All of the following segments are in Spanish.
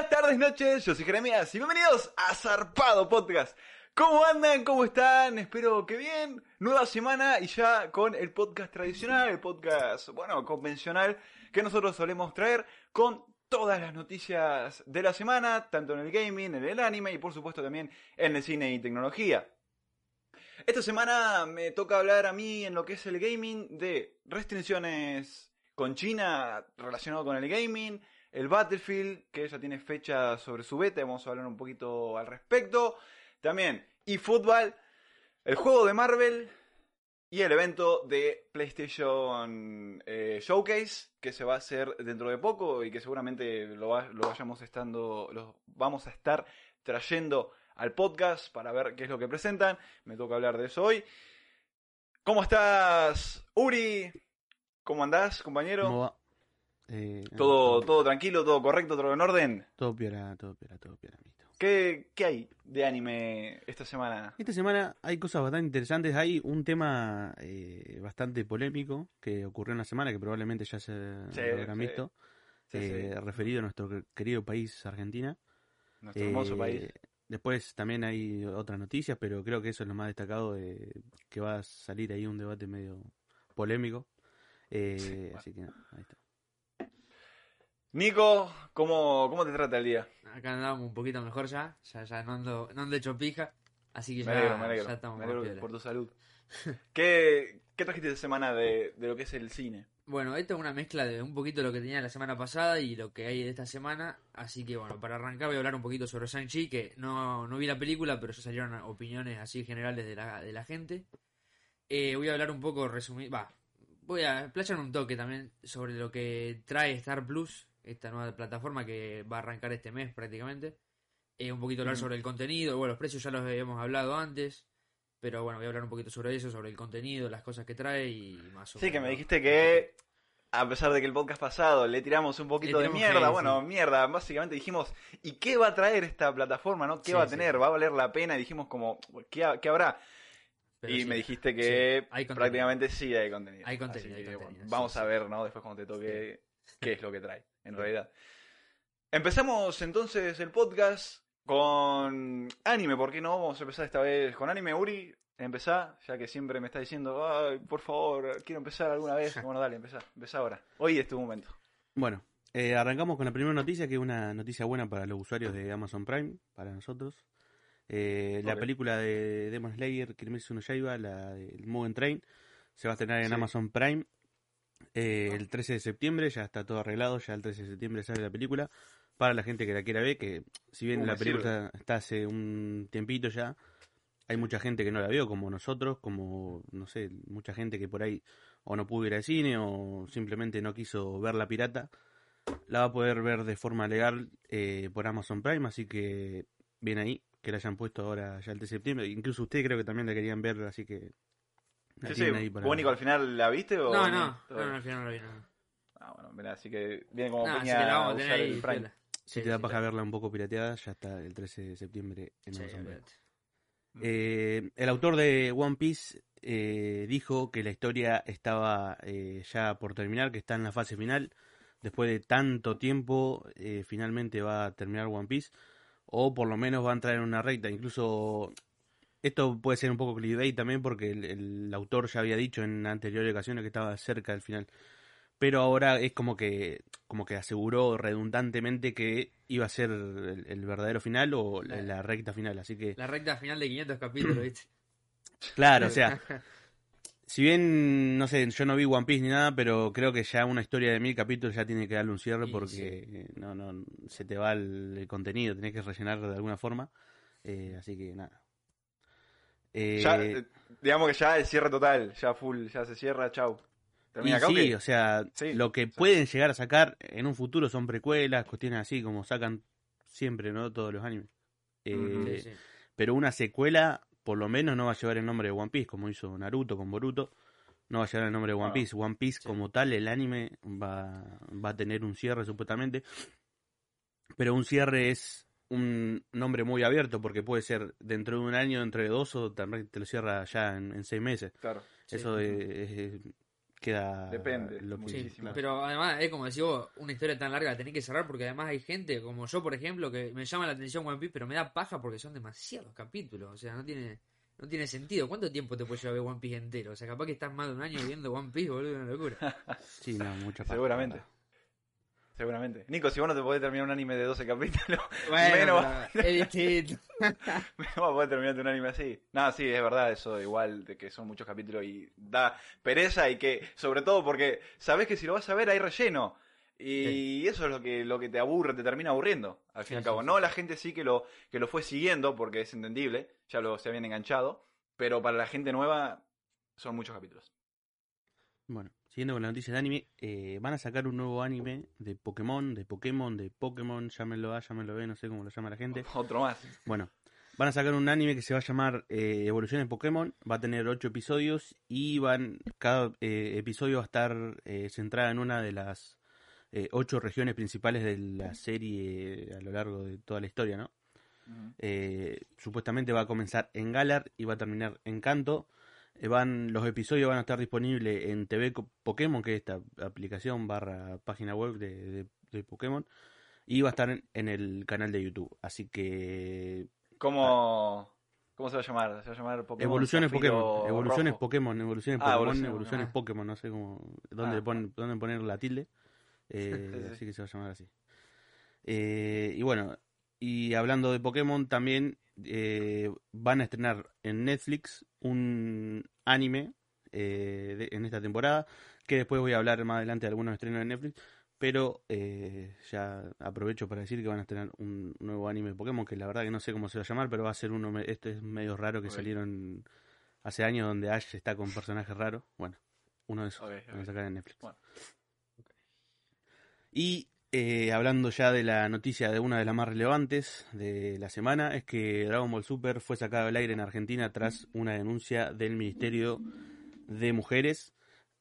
Días, tardes, noches, yo soy Jeremías y bienvenidos a Zarpado Podcast. ¿Cómo andan? ¿Cómo están? Espero que bien. Nueva semana y ya con el podcast tradicional, el podcast, bueno, convencional que nosotros solemos traer con todas las noticias de la semana, tanto en el gaming, en el anime y por supuesto también en el cine y tecnología. Esta semana me toca hablar a mí en lo que es el gaming de restricciones con China relacionado con el gaming, el Battlefield, que ya tiene fecha sobre su beta, vamos a hablar un poquito al respecto. También eFootball, el juego de Marvel y el evento de PlayStation eh, Showcase, que se va a hacer dentro de poco y que seguramente lo, va- lo vayamos estando, lo vamos a estar trayendo al podcast para ver qué es lo que presentan. Me toca hablar de eso hoy. ¿Cómo estás, Uri? ¿Cómo andás, compañero? ¿Cómo va? Eh, ¿Todo, todo tranquilo, todo correcto, todo en orden? todo piola, todo piola, todo piola, amiguito. ¿Qué, qué hay de anime esta semana? Esta semana hay cosas bastante interesantes. Hay un tema eh, bastante polémico que ocurrió en la semana que probablemente ya se Sí, lo habrán sí. visto. Sí, eh, Referido a nuestro que- querido país, Argentina. nuestro hermoso Eh, país. Después también hay otras noticias, pero creo que eso es lo más destacado, que va a salir ahí un debate medio polémico. Bueno. Así que nada, ahí está. Nico, ¿cómo, ¿cómo te trata el día? Acá andamos un poquito mejor ya, ya, ya no ando, no ando hecho pija, así que Me ya, alegro, me alegro. ya estamos me alegro por tu salud. ¿Qué, ¿Qué trajiste esta semana de, de lo que es el cine? Bueno, esto es una mezcla de un poquito lo que tenía la semana pasada y lo que hay de esta semana, así que bueno, para arrancar voy a hablar un poquito sobre Shang-Chi, que no, no vi la película, pero ya salieron opiniones así generales de la, de la gente. Eh, voy a hablar un poco resumido, va, voy a playar un toque también sobre lo que trae Star Plus, esta nueva plataforma que va a arrancar este mes prácticamente. Eh, un poquito hablar Mm. sobre el contenido, bueno, los precios ya los habíamos hablado antes, pero bueno, voy a hablar un poquito sobre eso, sobre el contenido, las cosas que trae y más o Sí, que me menos. dijiste que, a pesar de que el podcast pasado le tiramos un poquito de mierda, bueno, sí. mierda, básicamente dijimos, ¿y qué va a traer esta plataforma, no? ¿Qué Sí, va a sí. tener? ¿Va a valer la pena? Y dijimos como, ¿qué, ha- qué habrá? Pero y me dijiste que sí, hay contenido. prácticamente sí hay contenido. Hay contenido, hay bueno, vamos a ver, ¿no? Después cuando te toque qué es lo que trae, en realidad. Empezamos entonces el podcast con anime, ¿por qué no? Vamos a empezar esta vez con anime. Uri, empezá, ya que siempre me está diciendo, ay, por favor, quiero empezar alguna vez. Bueno, dale, empezá, empezá ahora. Hoy es tu momento. Bueno, eh, arrancamos con la primera noticia, que es una noticia buena para los usuarios de Amazon Prime, para nosotros. Eh, La película de Demon Slayer, Kimetsu no Yaiba, la del Mugen Train, se va a estrenar en Sí. Amazon Prime eh, el 13 de septiembre, ya está todo arreglado, ya el 13 de septiembre sale la película. Para la gente que la quiera ver, que si bien Uh, la película está, está hace un tiempito ya, hay mucha gente que no la vio, como nosotros, como, no sé, mucha gente que por ahí o no pudo ir al cine o simplemente no quiso ver la pirata, la va a poder ver de forma legal eh, por Amazon Prime, así que bien ahí, que la hayan puesto ahora ya el 3 de septiembre, incluso ustedes creo que también la querían ver, así que... la Sí, sí, tienen ahí para- ¿Vos, Nico, al final la viste o No, no, no, no, al final no lo vi nada. Ah, bueno, mirá, así que viene como No, así piña que la vamos a usar tener ahí. el Prime. piola. Si Sí, te da sí, paja verla un poco pirateada, ya está el 13 de septiembre en Sí, Amazon Prime. olvídate. Eh, el autor de One Piece eh, dijo que la historia estaba eh, ya por terminar, que está en la fase final. Después de tanto tiempo, eh, finalmente va a terminar One Piece. O por lo menos va a entrar en una recta. Incluso esto puede ser un poco clickbait también porque el, el autor ya había dicho en anteriores ocasiones que estaba cerca del final. Pero ahora es como que como que aseguró redundantemente que iba a ser el, el verdadero final o la, la recta final. Así que La recta final de 500 capítulos, ¿viste? Claro, o sea, si bien, no sé, yo no vi One Piece ni nada, pero creo que ya una historia de mil capítulos ya tiene que darle un cierre Sí, porque no, no, se te va el, el contenido, tenés que rellenar de alguna forma. Eh, así que nada. Eh, Ya, eh, digamos que ya el cierre total, ya full, ya se cierra, chau. y ¿Termina acá o sí, o sea, Sí, lo que sí. pueden llegar a sacar en un futuro son precuelas, cuestiones así, como sacan siempre, ¿no? Todos los animes. Eh. Sí, sí. Pero una secuela, por lo menos, no va a llevar el nombre de One Piece, como hizo Naruto con Boruto. No va a llevar el nombre de One No. Piece. One Piece, como tal, el anime va, va a tener un cierre, supuestamente. Pero un cierre es un nombre muy abierto, porque puede ser dentro de un año, dentro de dos, o también te lo cierra ya en, en seis meses. Claro. Sí. Eso es- es- queda. Depende, Lo que, Sí, muchísimo. claro. pero además es como decís vos, una historia tan larga la tenés que cerrar porque además hay gente como yo, por ejemplo, que me llama la atención One Piece, pero me da paja porque son demasiados capítulos, o sea, no tiene no tiene sentido. ¿Cuánto tiempo te puede llevar ver One Piece entero? O sea, capaz que estás más de un año viendo One Piece, boludo, una locura. Sí, no, mucha paja, Seguramente. Seguramente. Nico, si vos no te podés terminar un anime de 12 capítulos, Bueno, menos, es distinto. menos vas a poder terminarte un anime así. No, sí, es verdad eso, igual, de que son muchos capítulos y da pereza y que, sobre todo porque sabés que si lo vas a ver hay relleno. Y eso es lo que, lo que te aburre, te termina aburriendo, al fin y Sí, al cabo. sí, No la gente sí que lo, que lo fue siguiendo, porque es entendible, ya lo se habían enganchado, pero para la gente nueva son muchos capítulos. Bueno, siguiendo con la noticia de anime, eh, van a sacar un nuevo anime de Pokémon, de Pokémon, de Pokémon, llámenlo A, llámenlo B, no sé cómo lo llama la gente. Otro más. Bueno, van a sacar un anime que se va a llamar eh, Evoluciones Pokémon, va a tener ocho episodios y van cada eh, episodio va a estar eh, centrada en una de las eh, ocho regiones principales de la serie a lo largo de toda la historia, ¿no? Eh, supuestamente va a comenzar en Galar y va a terminar en Kanto. Eh, van, los episodios van a estar disponibles en TV Pokémon, que es esta aplicación barra página web de, de- de Pokémon. Y va a estar en, en el canal de YouTube. Así que ¿Cómo, ¿Cómo se va a llamar? ¿Se va a llamar Pokémon evoluciones Pokémon, evoluciones Rojo? Pokémon, evoluciones Ah, Pokémon, evolución, evoluciones ah. Pokémon, no sé cómo, dónde, Ah. pon- dónde poner la tilde. Eh, Sí, sí. Así que se va a llamar así. Eh, y bueno, y hablando de Pokémon, también eh, van a estrenar en Netflix un anime eh, de- en esta temporada, que después voy a hablar más adelante de algunos estrenos en Netflix, pero eh, ya aprovecho para decir que van a estrenar un nuevo anime de Pokémon, que la verdad que no sé cómo se va a llamar, pero va a ser uno, este es medio raro que salieron hace años donde Ash está con personajes raros, bueno, uno de esos Ok, van a sacar en Netflix. Bueno. Y eh, hablando ya de la noticia de una de las más relevantes de la semana, es que Dragon Ball Super fue sacado al aire en Argentina tras una denuncia del Ministerio de Mujeres,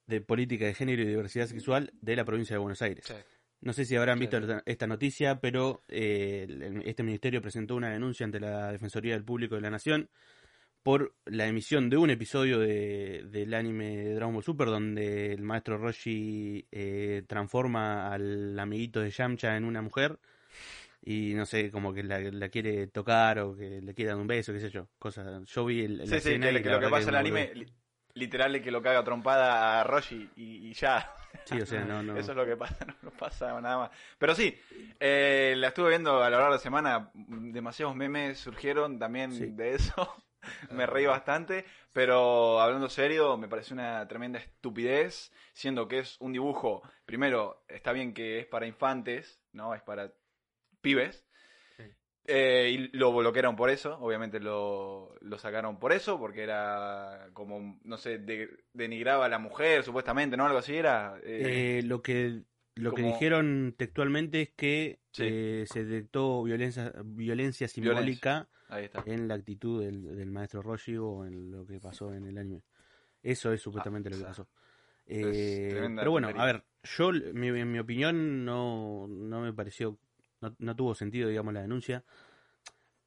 de Política de Género y Diversidad Sexual de la provincia de Buenos Aires. Sí. No sé si habrán visto sí. esta- noticia, pero eh, este ministerio presentó una denuncia ante la Defensoría del Público de la Nación por la emisión de un episodio de, del anime de Dragon Ball Super donde el maestro Roshi eh, transforma al amiguito de Yamcha en una mujer y no sé, como que la, la quiere tocar o que le quiere dar un beso, qué sé yo, cosas. Yo vi el, la Sí, sí, que, lo- que lo pasa en el me anime, li- literal, es que lo caga trompada a Roshi y, y ya. Sí, o sea, no, no. Eso es lo que pasa, no, no pasa nada más. Pero sí, eh, la estuve viendo a lo largo de la semana, demasiados memes surgieron también Sí. de eso. me reí bastante, pero hablando serio, me pareció una tremenda estupidez, siendo que es un dibujo, primero, está bien que es para infantes, ¿no? Es para pibes. Sí. Eh, y lo bloquearon por eso, obviamente lo, lo sacaron por eso, porque era como, no sé, de- denigraba a la mujer, supuestamente, ¿no? Algo así era. eh, Eh, lo que lo que dijeron textualmente es que Sí. eh, se detectó violencia violencia simbólica ahí está. en la actitud del, del maestro Roshi o en lo que pasó en el anime. Eso es supuestamente Ah, lo que sea, pasó. Eh, pero bueno, tontería. a ver, yo, mi, en mi opinión, no, no me pareció, no, no tuvo sentido, digamos, la denuncia.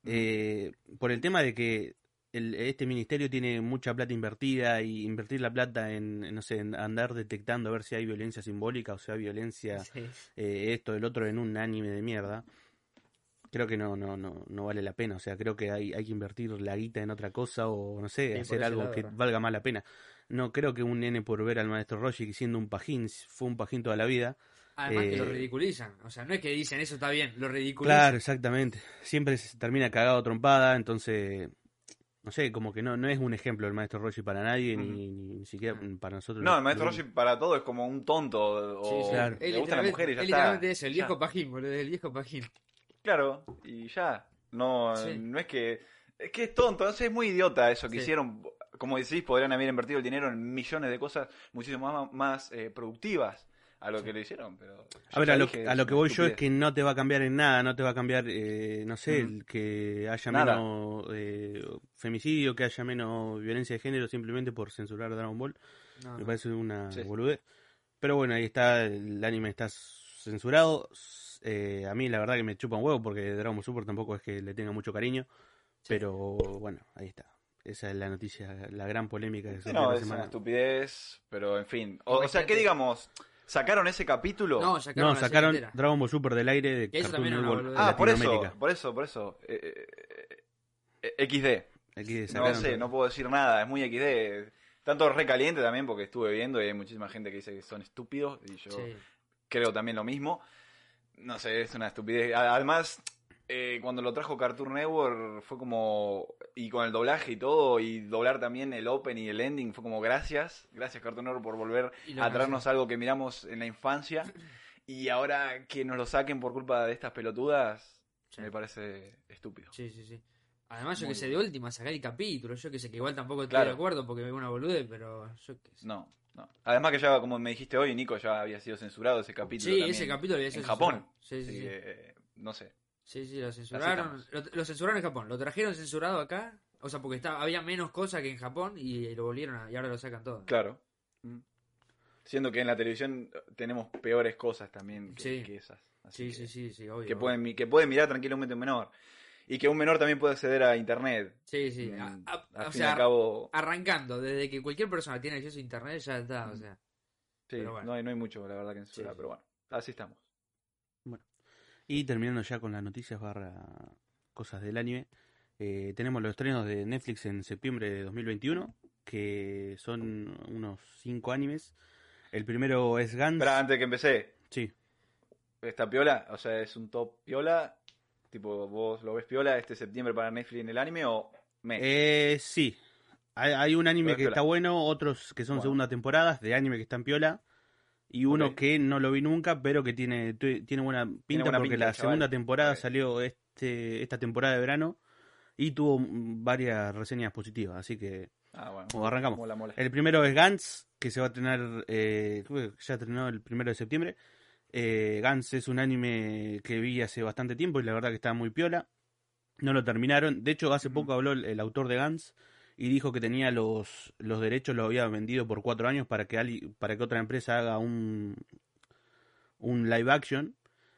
Eh, por el tema de que el- este ministerio tiene mucha plata invertida y invertir la plata en, en, no sé, en andar detectando a ver si hay violencia simbólica o sea violencia Sí. eh, esto, el otro en un anime de mierda, creo que no, no, no, no vale la pena. O sea, creo que hay, hay que invertir la guita en otra cosa o no sé, Sí, hacer algo lado, que ¿verdad? valga más la pena. No creo que un nene por ver al maestro Roshi siendo un pajín, fue un pajín toda la vida. Además que lo Eh, ridiculizan. O sea, no es que dicen eso está bien, lo ridiculizan. Claro, exactamente. Siempre se termina cagado a trompada, entonces no sé, como que no, no es un ejemplo el maestro Roshi para nadie, ni, ni, ni siquiera para nosotros. No, el maestro Roshi para todo es como un tonto. O Sí, sí. claro. le Es gustan las mujeres y ya es está. literalmente eso, el Ya. viejo pajín, boludo, el viejo pajín. Claro, y ya. No, Sí. no es que. Es que es tonto, no sé, es muy idiota eso que Sí. hicieron. Como decís, podrían haber invertido el dinero en millones de cosas muchísimo más, más eh, productivas a lo que lo hicieron. Pero A ver, a lo, dije, a lo que voy yo es que no te va a cambiar en nada, no te va a cambiar, eh, no sé, que haya Nada. menos eh, femicidio, que haya menos violencia de género simplemente por censurar Dragon Ball. No, Me no. parece una Sí. boludez. Pero bueno, ahí está, el anime está censurado. Eh, a mí la verdad que me chupa un huevo porque Dragon Ball Super tampoco es que le tenga mucho cariño. Pero bueno, ahí está. Esa es la noticia, la gran polémica que Sí, surgió no, es una semana. estupidez, pero en fin. O, o sea, que digamos, sacaron ese capítulo. No, sacaron, No, sacaron. Dragon Ball Super del aire de Cartoon una Network ah, por eso, por eso, por eso. Eh, eh, eh, XD. Aquí No sé, no puedo decir nada, es muy XD. Tanto recaliente también porque estuve viendo y hay muchísima gente que dice que son estúpidos y yo Sí. creo también lo mismo. No sé, es una estupidez. Además, eh, cuando lo trajo Cartoon Network fue como... Y con el doblaje y todo, y doblar también el open y el ending, fue como gracias. Gracias Cartoon Network por volver a traernos algo que miramos en la infancia. Y ahora que nos lo saquen por culpa de estas pelotudas, Sí. me parece estúpido. Sí, sí, sí. Además, yo Muy que sé, de última, sacar el capítulo. Yo que sé, que igual tampoco estoy Claro. de acuerdo porque es una bolude, pero yo que sé. No, no. Además que ya, como me dijiste hoy, Nico, ya había sido censurado ese capítulo. Sí, también ese capítulo había sido en Japón. Sí, sí, no sé. Sí, sí, lo censuraron. Lo, lo censuraron en Japón. Lo trajeron censurado acá. O sea, porque estaba, había menos cosas que en Japón y lo volvieron a, y ahora lo sacan todo. Claro. Mm. Siendo que en la televisión tenemos peores cosas también que, Sí. que esas. Así Sí, que, sí, sí, sí, obvio. Que pueden, que pueden mirar tranquilamente un menor. Y que un menor también puede acceder a internet. Sí, sí. Mm, A- a- al o fin y sea, al cabo. arrancando, desde que cualquier persona tiene acceso a internet, ya está, o sea. Sí, pero bueno. no, hay, no hay mucho, la verdad, que censurar, Sí, sí. pero bueno, así estamos. Y terminando ya con las noticias barra cosas del anime, eh, tenemos los estrenos de Netflix en septiembre de 2021, que son unos 5 animes. El primero es Gantz. Espera, antes de que empecé, Sí, ¿está piola? O sea, ¿es un top piola? Tipo, ¿vos lo ves piola este septiembre para Netflix en el anime o me? Eh, sí. Hay, hay un anime que piola. está bueno, otros que son Bueno. segunda temporadas de anime que están piola. Y uno que no lo vi nunca, pero que tiene, tiene buena pinta buena porque pinta, la chaval. segunda temporada salió este esta temporada de verano y tuvo varias reseñas positivas. Así que Ah, bueno. Arrancamos. Mola, mola. el primero es Gantz, que se va a estrenar, eh, ya estrenó el primero de septiembre. Eh, Gantz es un anime que vi hace bastante tiempo y la verdad que está muy piola. No lo terminaron. De hecho, hace poco habló el, el autor de Gantz y dijo que tenía los, los derechos, lo había vendido por cuatro años para que, ali- para que otra empresa haga un, un live action.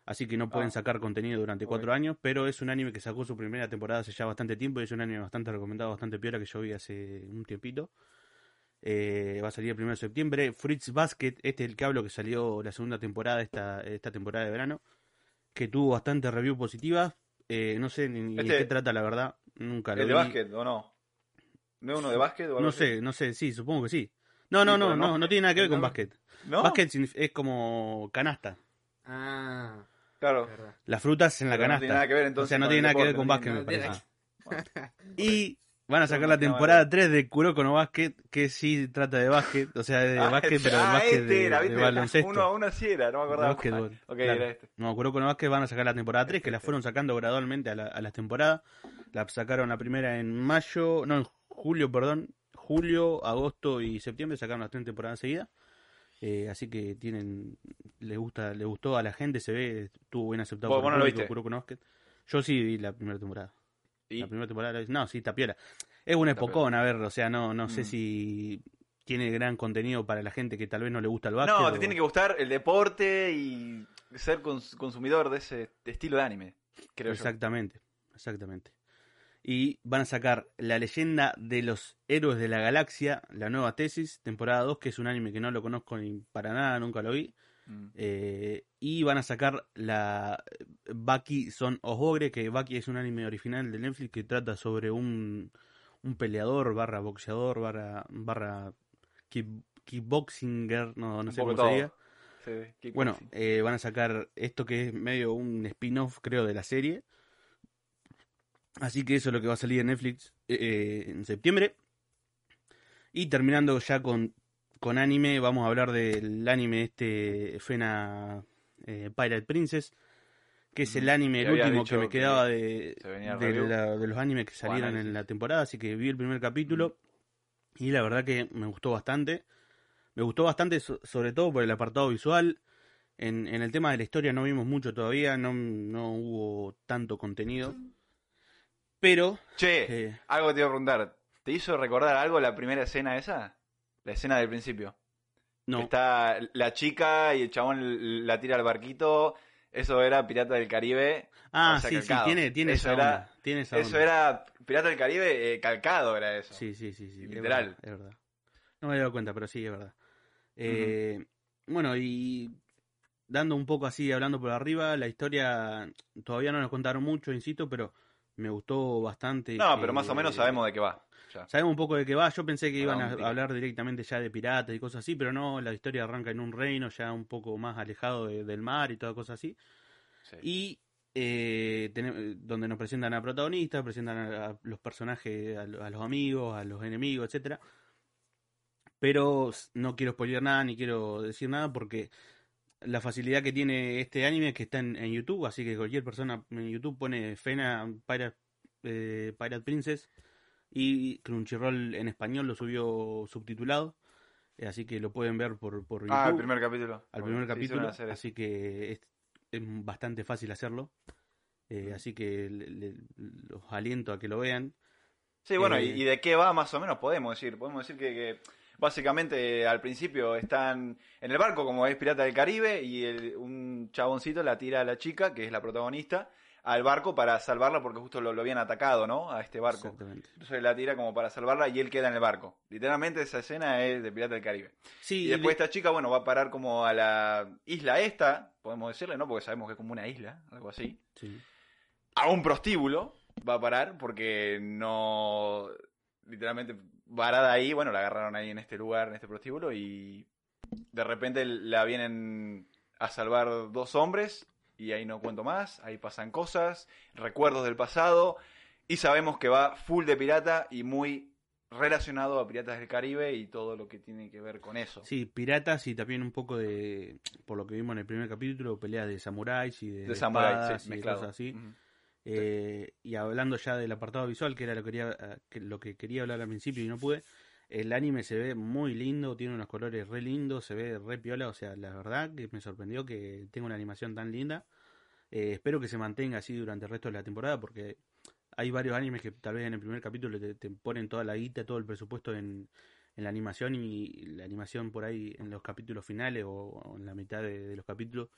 Así que no pueden Ah. sacar contenido durante cuatro años, pero es un anime que sacó su primera temporada hace ya bastante tiempo y es un anime bastante recomendado, bastante piola que yo vi hace un tiempito. Eh, va a salir el 1 de septiembre. Fritz Basket, este es el que hablo que salió la segunda temporada, esta, esta temporada de verano, que tuvo bastante review positiva. Eh, no sé ni, ni de Este- qué trata, la verdad. Nunca lo ¿Es de vi. básquet o no? ¿No es uno de básquet o algo No así? sé, no sé, sí, supongo que sí. No, no, Sí, no, no, no- tiene nada que ver con básquet. ¿No? Básquet es como canasta. Ah, Claro. Las frutas en la Pero no canasta. tiene nada que ver, o entonces, sea, no tiene el nada que ver con básquet, me parece. Y van a sacar la temporada algo. 3 de Kuroko no Basket, que sí trata de básquet, o sea, de Ah, básquet, pero ah, básquet este de, era, de baloncesto. Uno a uno sí era, no me de acordaba. básquetbol. Ok, claro. era este. No, Kuroko no Basket van a sacar la temporada 3, que la Este, fueron sacando gradualmente a, la- a las temporadas. La sacaron la primera en mayo, no, en julio, perdón. Julio, agosto y septiembre sacaron las tres temporadas seguidas. Eh, así que tienen, le gusta, le gustó a la gente, se ve, estuvo bien aceptado ¿Vos- por vos el no lo público, viste? Kuroko no Basket. Yo sí vi la primera temporada. Y La primera temporada, no, sí, Tapiola. Es un epocón, a ver, o sea, no, no sé Mm. si tiene gran contenido para la gente que tal vez no le gusta el básquet. no, o- te tiene que gustar el deporte y ser cons- consumidor de ese estilo de anime, creo Exactamente, exactamente. Y van a sacar La leyenda de los héroes de la galaxia, la nueva tesis, temporada 2, que es un anime que no lo conozco ni para nada, nunca lo vi. Mm. Eh, y van a sacar la Baki Son Ogre, que Baki es un anime original de Netflix que trata sobre un, un peleador, barra boxeador, barra, barra kick- kickboxinger, no, sé cómo todo. se diga. Sí, kickboxing. Bueno, eh, van a sacar esto que es medio un spin-off, creo, de la serie. Así que eso es lo que va a salir en Netflix eh, en septiembre. Y terminando ya con, con anime, vamos a hablar del anime este Fena eh, Pirate Princess, que es el anime, el último que me que quedaba de, la- los animes que salieron en la temporada, así que vi el primer capítulo y la verdad que me gustó bastante. Me gustó bastante so- sobre todo por el apartado visual. En, en el tema de la historia no vimos mucho todavía, no, no hubo tanto contenido. Pero, Che, eh, algo te iba a preguntar. ¿Te hizo recordar algo la primera escena esa? La escena del principio. no. Está la chica y el chabón la tira al barquito. Eso era Pirata del Caribe. Ah, sí, sí, tiene, tiene Eso esa era-. Tiene esa Eso onda. era Pirata del Caribe eh, calcado, era eso. Sí, sí, sí, sí. es Literal. verdad, Es verdad. No me había dado cuenta, pero sí, es verdad. Eh, Bueno, y dando un poco así, hablando por arriba, la historia todavía no nos contaron mucho, insisto, pero me gustó bastante. No, pero más o menos sabemos de qué va. ya. Sabemos un poco de qué va. Yo pensé que iban a hablar directamente ya de piratas y cosas así, pero no, la historia arranca en un reino ya un poco más alejado de- del mar y toda cosa así. Sí. Y eh, tenem- donde nos presentan a protagonistas, presentan a, a los personajes, a, a los amigos, a los enemigos, etcétera. Pero no quiero spoiler nada ni quiero decir nada porque la facilidad que tiene este anime es que está en, en YouTube, así que cualquier persona en YouTube pone Fena Pirate, eh, Pirate Princess y Crunchyroll en español lo subió subtitulado, eh, así que lo pueden ver por, por YouTube Ah, el primer capítulo. al Bueno, primer capítulo, así que es, es bastante fácil hacerlo. Eh, así que le- le- los aliento a que lo vean. Sí, bueno, Eh, y, y de qué va más o menos podemos decir. Podemos decir que, que básicamente al principio están en el barco como es Pirata del Caribe y el- un chaboncito la tira a la chica, que es la protagonista, al barco para salvarla porque justo lo, lo habían atacado, ¿no? A este barco. Exactamente. Entonces la tira como para salvarla y él queda en el barco. Literalmente esa escena es de Pirata del Caribe. Sí, Y después esta chica, bueno, va a parar como a la isla esta, podemos decirle, ¿no? Porque sabemos que es como una isla, algo así. sí. A un prostíbulo va a parar porque no. Literalmente varada ahí, bueno, la agarraron ahí en este lugar, en este prostíbulo, y de repente la vienen a salvar dos hombres, y ahí no cuento más, ahí pasan cosas, recuerdos del pasado, y sabemos que va full de pirata y muy relacionado a Piratas del Caribe y todo lo que tiene que ver con eso. Sí, piratas y también un poco de, por lo que vimos en el primer capítulo, peleas de samuráis y de, de Samurai, espadas sí, y de cosas así. Eh, y hablando ya del apartado visual, que era lo que, quería, que, lo que quería hablar al principio y no pude, el anime se ve muy lindo, tiene unos colores re lindos, se ve re piola, o sea, la verdad que me sorprendió que tenga una animación tan linda. Eh, espero que se mantenga así durante el resto de la temporada porque hay varios animes que tal vez en el primer capítulo te, te ponen toda la guita, todo el presupuesto en, en la animación y la animación por ahí en los capítulos finales o, o en la mitad de, de los capítulos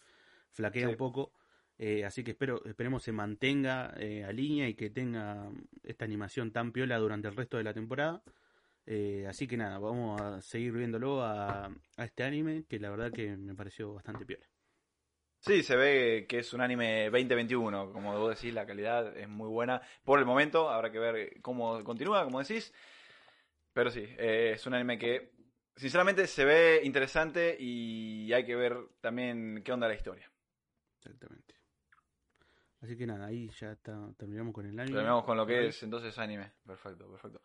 flaquea Sí. un poco. Eh, así que espero, esperemos se mantenga eh, a línea y que tenga esta animación tan piola durante el resto de la temporada. Eh, así que nada, vamos a seguir viéndolo a, a este anime que la verdad que me pareció bastante piola. Sí, se ve que es un anime 2021, como vos decís, la calidad es muy buena. Por el momento, habrá que ver cómo continúa, como decís. Pero sí, es un anime que, sinceramente, se ve interesante y hay que ver también qué onda la historia. Exactamente. Así que nada, ahí ya está, terminamos con el anime. Terminamos con lo que es entonces anime. Perfecto, perfecto.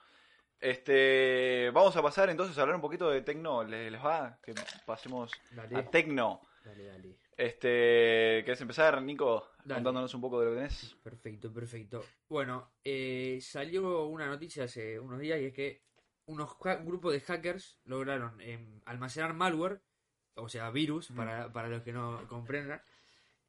Este, vamos a pasar entonces a hablar un poquito de Tecno. ¿Les, les va? Que pasemos Dale, a Tecno. dale, dale. Este, ¿querés empezar, Nico? Dale. Contándonos un poco de lo que tenés. Perfecto, perfecto. Bueno, eh, salió una noticia hace unos días y es que unos un grupo de hackers lograron em, almacenar malware, o sea, virus, Mm. para, para los que no comprendan,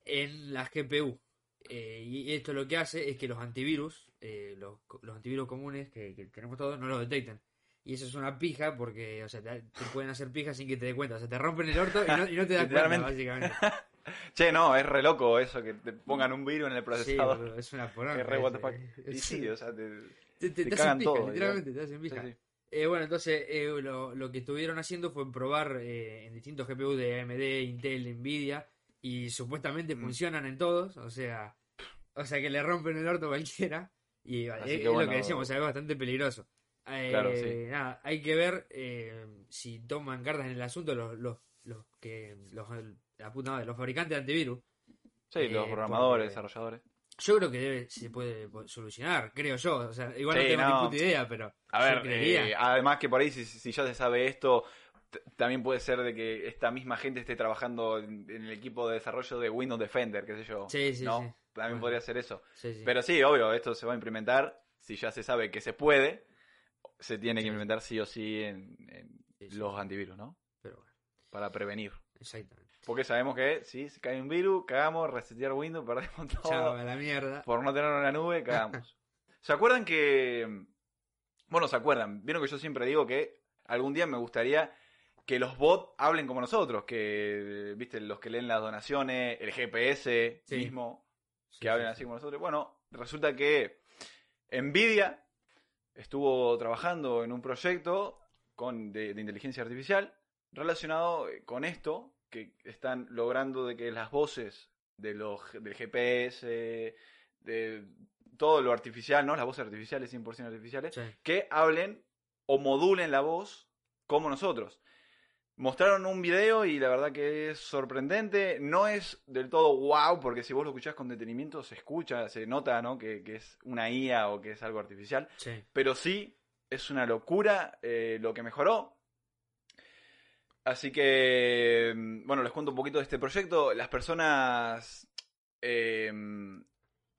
en la GPU. Eh, y esto lo que hace es que los antivirus, eh, los, los antivirus comunes que, que tenemos todos, no los detectan. Y eso es una pija porque, o sea, te, te pueden hacer pija sin que te des cuenta. O sea, te rompen el orto y no, y no te das cuenta, básicamente. Che, no, es re loco eso, que te pongan un virus en el procesador. es una poronga. es re what the fuck. Y Es- sí, o sea, te, te, te- te te cagan hacen pija, todo, literalmente, te hacen pija. sí. Eh, bueno, entonces eh, lo, lo que estuvieron haciendo fue probar eh, en distintos GPU de AMD, Intel, Nvidia y supuestamente Mm. funcionan en todos, o sea, o sea que le rompen el orto a cualquiera y eh, es, que es lo que decíamos, o sea, es bastante peligroso. Eh, Claro, sí. Nada, hay que ver eh, si toman cartas en el asunto los, los, los que los, la puta madre, los fabricantes de antivirus. Sí, los Eh, programadores, porque- desarrolladores. Yo creo que debe, se puede solucionar, creo yo. O sea, igual Sí, no tengo no. ni puta idea, pero. A ver, eh, además que por ahí si, si ya se sabe esto, también puede ser de que esta misma gente esté trabajando en, en el equipo de desarrollo de Windows Defender, qué sé yo. Sí, sí, ¿no? sí. También Bueno. podría ser eso. Sí, sí. Pero sí, obvio, esto se va a implementar. Si ya se sabe que se puede, se tiene que implementar sí o sí en, los antivirus, ¿no? Pero bueno, Para prevenir. exactamente. Porque sabemos que si se cae un virus, cagamos, resetear Windows, perdemos todo. Chao, a la mierda. Por no tenerlo en la nube, cagamos. ¿Se acuerdan que... Bueno, ¿se acuerdan? Vieron que yo siempre digo que algún día me gustaría que los bots hablen como nosotros, que, viste, los que leen las donaciones, el GPS Sí. mismo, Sí, que hablen sí, así sí. como nosotros. Bueno, resulta que Nvidia estuvo trabajando en un proyecto con, de, de inteligencia artificial relacionado eh, con esto, que están logrando de que las voces de los, del GPS, de todo lo artificial, ¿no? Las voces artificiales, 100% artificiales, que hablen o modulen la voz como nosotros. Mostraron un video y la verdad que es sorprendente. No es del todo wow, porque si vos lo escuchás con detenimiento se escucha, se nota, ¿no? Que, que es una IA o que es algo artificial. Sí. Pero sí, es una locura eh, lo que mejoró. Así que, mm, bueno, les cuento un poquito de este proyecto. Las personas eh,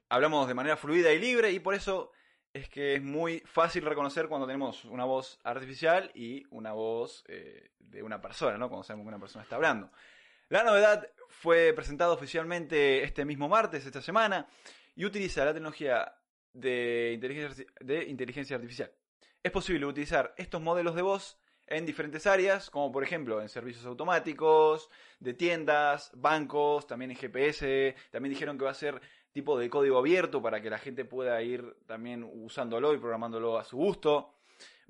hablamos de manera fluida y libre y por eso es que es muy fácil reconocer cuando tenemos una voz artificial y una voz eh, de una persona, ¿no? Cuando sabemos que una persona está hablando. La novedad fue presentada oficialmente este mismo martes, esta semana, y utiliza la tecnología de inteligencia, de inteligencia artificial. Es posible utilizar estos modelos de voz en diferentes áreas, como por ejemplo en servicios automáticos, de tiendas, bancos, también en GPS. También dijeron que va a ser tipo de código abierto para que la gente pueda ir también usándolo y programándolo a su gusto.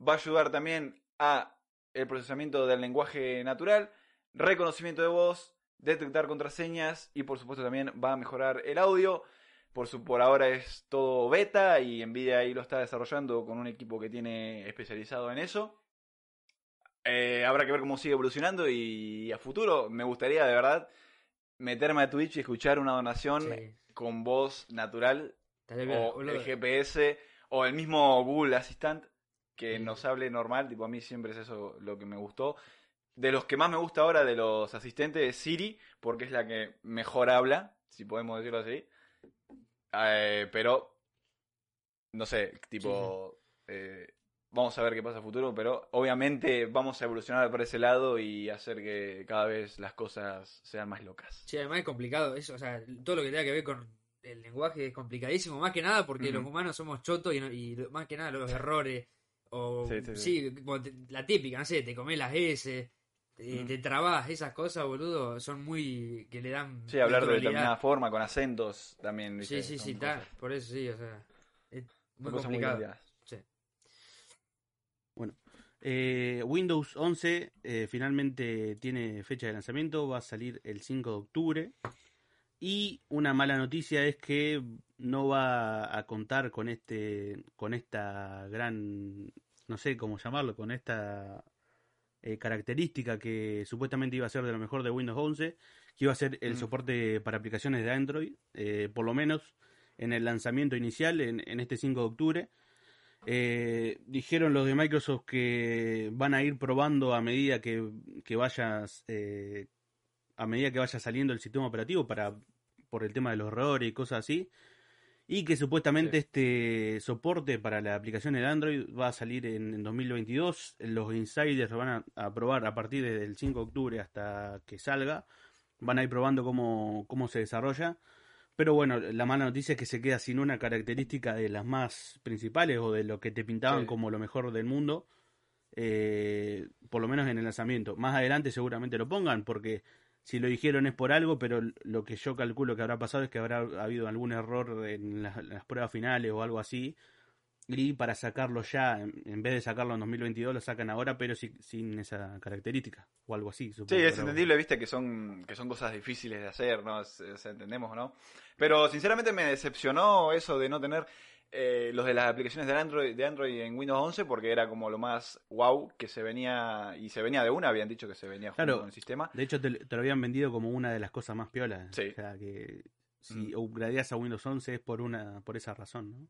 Va a ayudar también a el procesamiento del lenguaje natural, reconocimiento de voz, detectar contraseñas y por supuesto también va a mejorar el audio. Por, su, por ahora es todo beta y Nvidia ahí lo está desarrollando con un equipo que tiene especializado en eso. Eh, habrá que ver cómo sigue evolucionando y a futuro me gustaría de verdad meterme a Twitch y escuchar una donación Sí. Con voz natural o el GPS o el mismo Google Assistant que nos hable normal, tipo a mí siempre es eso lo que me gustó. De los que más me gusta ahora de los asistentes es Siri, porque es la que mejor habla, si podemos decirlo así. Eh, pero, no sé, tipo, eh, vamos a ver qué pasa a futuro, pero obviamente vamos a evolucionar por ese lado y hacer que cada vez las cosas sean más locas. Sí, además es complicado eso, o sea, todo lo que tenga que ver con el lenguaje es complicadísimo, más que nada porque los humanos somos chotos y, no- y más que nada los errores, o Sí, sí, sí, sí. como te- la típica, no sé, te comés las S, te, te trabas, esas cosas, boludo, son muy, que le dan... Sí, hablar de determinada forma, con acentos también. ¿viste? Sí, sí, Son sí, está, cosas- por eso sí, o sea, es muy complicado. Eh, Windows 11 eh, finalmente tiene fecha de lanzamiento, va a salir el 5 de octubre. Y una mala noticia es que no va a contar con este, con esta gran, no sé cómo llamarlo, con esta eh, característica que supuestamente iba a ser de lo mejor de Windows 11, que iba a ser el Mm. soporte para aplicaciones de Android, eh, por lo menos en el lanzamiento inicial, en, en este 5 de octubre. Eh, dijeron los de Microsoft que van a ir probando a medida que, que vayas eh, a medida que vaya saliendo el sistema operativo para por el tema de los errores y cosas así y que supuestamente Sí. este soporte para la aplicación de Android va a salir en, en 2022 los insiders lo van a, a probar a partir del 5 de octubre hasta que salga. Van a ir probando cómo, cómo se desarrolla pero bueno, la mala noticia es que se queda sin una característica de las más principales o de lo que te pintaban Sí. como lo mejor del mundo, eh, por lo menos en el lanzamiento. Más adelante seguramente lo pongan porque si lo dijeron es por algo, pero lo que yo calculo que habrá pasado es que habrá habido algún error en las, en las pruebas finales o algo así. Y para sacarlo ya, en, vez de sacarlo en 2022, lo sacan ahora, pero si- sin esa característica o algo así. Sí, supongo, es pero- entendible, viste, que son, que son cosas difíciles de hacer, ¿no? Es- es- entendemos, ¿no? Pero sinceramente me decepcionó eso de no tener eh, los de las aplicaciones de Android, de Android en Windows 11 porque era como lo más wow que se venía, y se venía de una, habían dicho que se venía junto Claro. con el sistema. De hecho, te, te lo habían vendido como una de las cosas más piolas. Sí. O sea, que si Mm. upgradeas a Windows 11 es por una por esa razón, ¿no?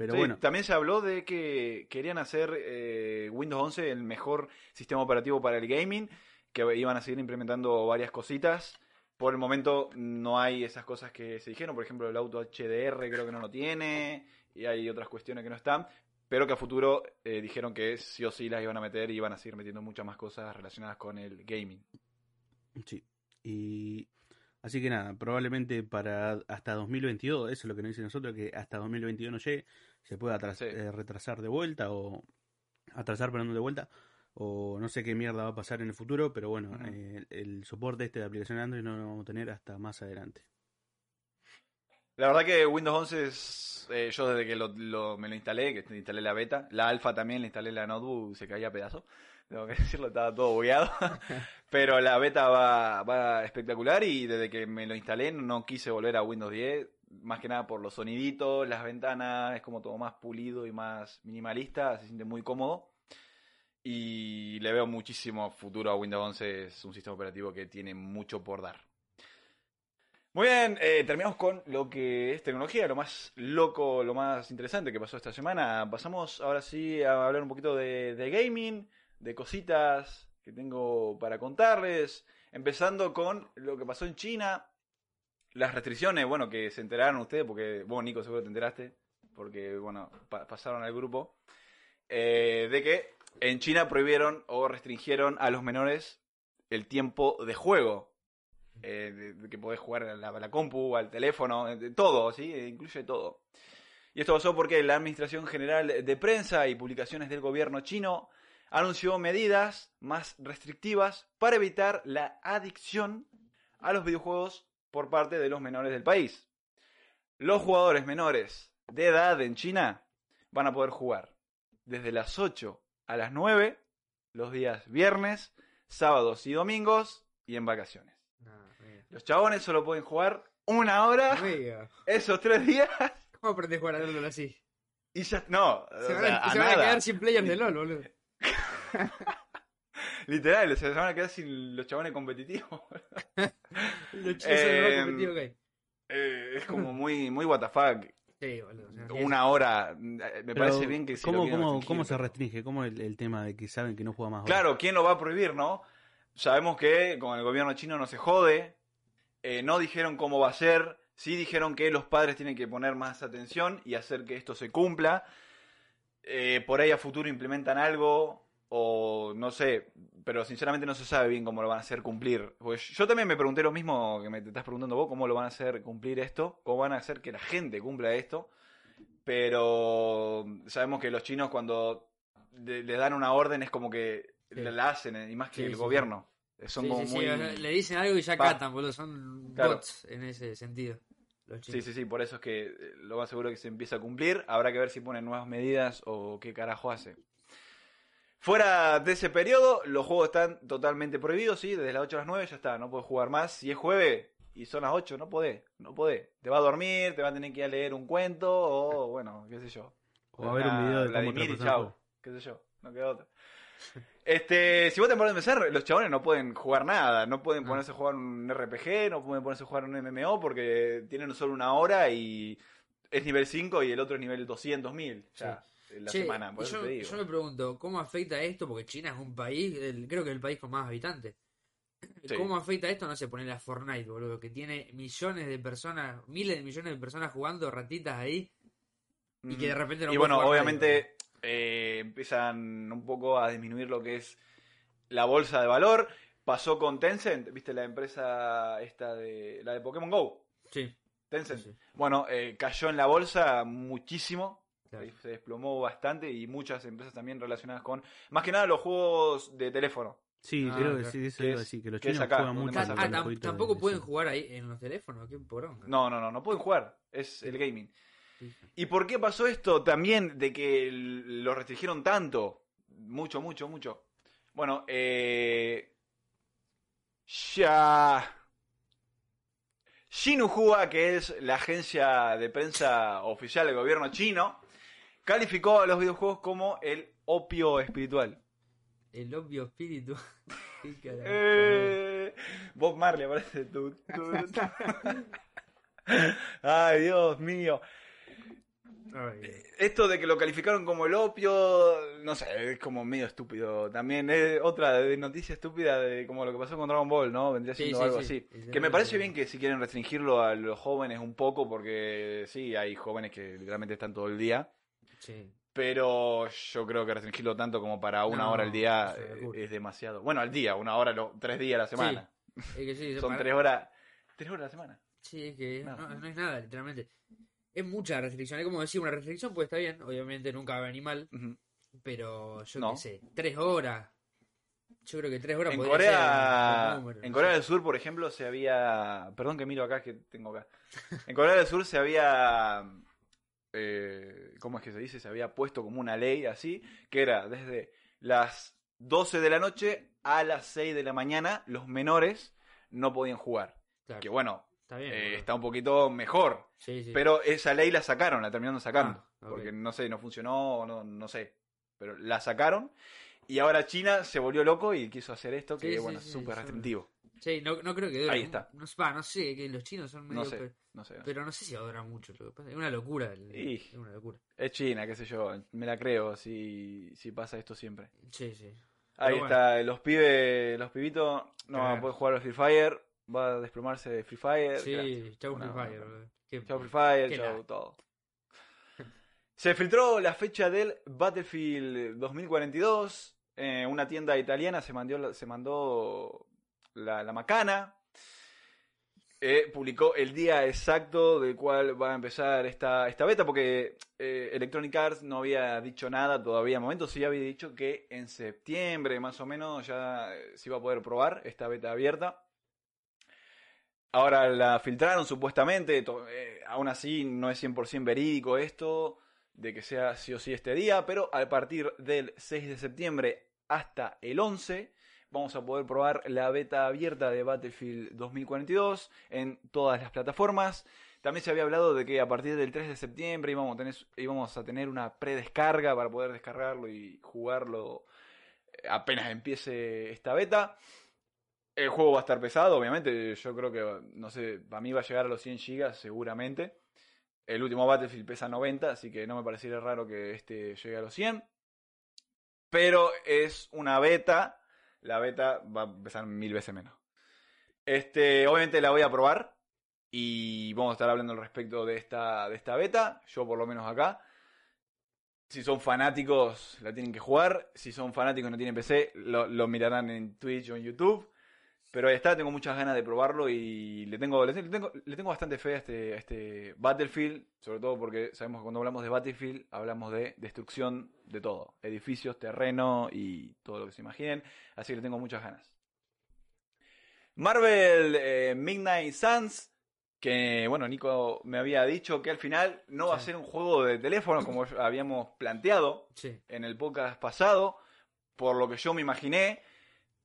Pero Sí, bueno, También se habló de que querían hacer eh, Windows 11 el mejor sistema operativo para el gaming, que iban a seguir implementando varias cositas. Por el momento no hay esas cosas que se dijeron, por ejemplo el auto HDR creo que no lo tiene, y hay otras cuestiones que no están, pero que a futuro eh, dijeron que sí o sí las iban a meter y iban a seguir metiendo muchas más cosas relacionadas con el gaming. sí. Y así que nada, probablemente para hasta 2022, eso es lo que nos dice nosotros, que hasta 2022 no llegue, se atras- Sí. eh, retrasar de vuelta o atrasar perdón de vuelta o no sé qué mierda va a pasar en el futuro, pero bueno, eh, el soporte este de aplicación Android no lo vamos a tener hasta más adelante. La verdad que Windows 11 es, eh, yo desde que lo, lo- me lo instalé, que instalé la beta, la alfa también, le instalé la notebook, se caía a pedazos, tengo que decirlo, estaba todo bugueado, pero la beta va, va espectacular y desde que me lo instalé no quise volver a Windows 10, más que nada por los soniditos, las ventanas, es como todo más pulido y más minimalista, se siente muy cómodo. Y le veo muchísimo futuro a Windows 11, es un sistema operativo que tiene mucho por dar. Muy bien, eh, terminamos con lo que es tecnología, lo más loco, lo más interesante que pasó esta semana. Pasamos ahora sí a hablar un poquito de, de gaming, de cositas que tengo para contarles. Empezando con lo que pasó en China, las restricciones, bueno, que se enteraron ustedes, porque vos, Nico, seguro te enteraste, porque, bueno, pa- pasaron al grupo, eh, de que en China prohibieron o restringieron a los menores el tiempo de juego eh, de- que podés jugar a la, compu, al teléfono, eh, todo, ¿sí? Incluye todo. Y esto pasó porque la Administración General de Prensa y Publicaciones del Gobierno chino anunció medidas más restrictivas para evitar la adicción a los videojuegos por parte de los menores del país. Los jugadores menores de edad en China van a poder jugar desde las 8 a las 9 los días viernes, sábados y domingos y en vacaciones. No, mira. Los chabones solo pueden jugar una hora esos tres días ¿Cómo aprendes a jugar a LOL así? y ya. No, Se van, a, a se van a nada. quedar sin players de LOL, boludo. Literal, se van a quedar sin los chabones competitivos. Los chicos son lo más Em, competitivo que hay. Eh, es como muy, muy what the fuck. Sí, boludo. o sea, Una hora. eh, Me Pero, parece bien que si ¿cómo, cómo, cómo se restringe? ¿Cómo el, el tema de que saben que no juega más? Claro, ¿quién lo va a prohibir, no? Sabemos que con el gobierno chino no se jode. eh, no dijeron cómo va a ser. Sí dijeron que los padres tienen que poner más atención y hacer que esto se cumpla. Eh, por ahí a futuro implementan algo o no sé, pero sinceramente no se sabe bien cómo lo van a hacer cumplir. Pues yo también me pregunté lo mismo que me te estás preguntando vos, cómo lo van a hacer cumplir esto, cómo van a hacer que la gente cumpla esto. Pero sabemos que los chinos cuando le, le dan una orden es como que Sí. la hacen, eh, y más que Sí, el sí, gobierno. Son como muy... le dicen algo y ya Pa. catan, boludo. Son Claro. bots en ese sentido. Los Sí, sí, sí, por eso es que eh, lo más seguro es que se empieza a cumplir. Habrá que ver si ponen nuevas medidas o qué carajo hace. Fuera de ese periodo, los juegos están totalmente prohibidos, sí, desde las 8 a las 9 ya está, no puedes jugar más. Si es jueves y son las 8, no podés, no podés. Te va a dormir, te va a tener que ir a leer un cuento o, bueno, qué sé yo. O a ver un video de Vladimir y juega. qué sé yo, no queda otra. Este, si vos te pones a pensar, los chabones no pueden jugar nada, no pueden No. ponerse a jugar un RPG, no pueden ponerse a jugar un MMO porque tienen solo una hora y es nivel 5 y el otro es nivel 200.000 ya en la Che, semana, por eso yo, te digo. yo me pregunto, ¿cómo afecta esto? Porque China es un país, el- creo que es el país con más habitantes. Sí. ¿Cómo afecta esto? No sé, ponerle a Fortnite, boludo, que tiene millones de personas, miles de millones de personas jugando ratitas ahí y que de repente no y bueno, obviamente eh, empiezan un poco a disminuir lo que es la bolsa de valor. Pasó con Tencent, viste la empresa esta de la de Pokémon Go. Sí, Tencent. sí, sí, Bueno, eh, cayó en la bolsa muchísimo, claro. se desplomó bastante y muchas empresas también relacionadas con, más que nada los juegos de teléfono. Sí, Ah, creo que sí, eso Que iba a decir, que los chinos acá, juegan mucho. Ah, tam- tampoco de- pueden jugar ahí en los teléfonos, qué poronga. No, no, no, no pueden jugar, es el gaming. ¿Y por qué pasó esto también de que lo restringieron tanto? Mucho, mucho, mucho. Bueno, eh, ya... Xinhua, que es la agencia de prensa oficial del gobierno chino, calificó a los videojuegos como el opio espiritual. El. Qué carajo. Eh, Bob Marley aparece. Tu, tu, tu. Ay, Dios mío. Ay, Esto de que lo calificaron como el opio, no sé, es como medio estúpido. También es otra de noticia estúpida de como lo que pasó con Dragon Ball, ¿no? Vendría siendo sí, algo sí. así. Que me parece bien que si quieren restringirlo a los jóvenes un poco, porque sí, hay jóvenes que literalmente están todo el día. Sí. Pero yo creo que restringirlo tanto como para una No, hora al día eh, es demasiado. Bueno, al día, una hora, lo- tres días a la semana. Es que sí, Son tres horas. ¿Tres horas a la semana? Sí, es que no, no es nada, literalmente. Es mucha restricción. Es como decir, una restricción pues está bien, obviamente nunca va a venir mal, pero yo No. qué sé, tres horas. Yo creo que tres horas En podría Corea, ser un número, en Corea del Sur, por ejemplo, se había. Perdón que miro acá, que tengo acá. En Corea del Sur se había. Eh, ¿Cómo es que se dice? Se había puesto como una ley así, que era desde las 12 de la noche a las 6 de la mañana, los menores no podían jugar. Claro, Que bueno, está bien. eh, está un poquito mejor. Sí, sí. Pero esa ley la sacaron, la terminaron sacando. Ah. Porque no sé, no funcionó, no, no sé. Pero la sacaron. Y ahora China se volvió loco y quiso hacer esto, que Sí, bueno, es súper restrictivo. Sí, no, no creo que dure. Ahí está. No, no sé, que los chinos son medio. No sé, no. Pero no sé si va a durar mucho. Lo que pasa. Es una locura. el- Y- Es una locura. Es China, qué sé yo. Me la creo si, si pasa esto siempre. Sí, sí. Ahí está, los pibes, los pibitos no van a poder jugar al Free Fire. Va a desplomarse de Free Fire. Sí, chau Free Fire. Qué- Chau Free Fire, chau la- todo. Se filtró la fecha del Battlefield 2042. Eh, una tienda italiana se mandó, se mandó la, macana. Eh, publicó el día exacto del cual va a empezar esta, esta beta, porque eh, Electronic Arts no había dicho nada todavía. En momento sí había dicho que en septiembre más o menos ya eh, se iba a poder probar esta beta abierta. Ahora la filtraron supuestamente, aún así no es 100% verídico esto, de que sea sí o sí este día, pero a partir del 6 de septiembre hasta el 11 vamos a poder probar la beta abierta de Battlefield 2042 en todas las plataformas. También se había hablado de que a partir del 3 de septiembre íbamos a tener, íbamos a tener una predescarga para poder descargarlo y jugarlo eh, apenas empiece esta beta. El juego va a estar pesado, obviamente. Yo creo que, no sé, para mí va a llegar a los 100 GB seguramente. El último Battlefield pesa 90, así que no me parecería raro que este llegue a los 100. Pero es una beta. La beta va a pesar mil veces menos. Este, obviamente la voy a probar. Y vamos a estar hablando al respecto de esta, de esta beta. Yo por lo menos acá. Si son fanáticos, la tienen que jugar. Si son fanáticos y no tienen PC, lo, lo mirarán en Twitch o en YouTube. Pero ahí está, tengo muchas ganas de probarlo y le tengo, le tengo, le tengo bastante fe a este, a este Battlefield, sobre todo porque sabemos que cuando hablamos de Battlefield hablamos de destrucción de todo, edificios, terreno y todo lo que se imaginen, así que le tengo muchas ganas. Marvel eh, Midnight Suns, que bueno, Nico me había dicho que al final no va a ser un juego de teléfono como habíamos planteado, Sí. en el podcast pasado, por lo que yo me imaginé,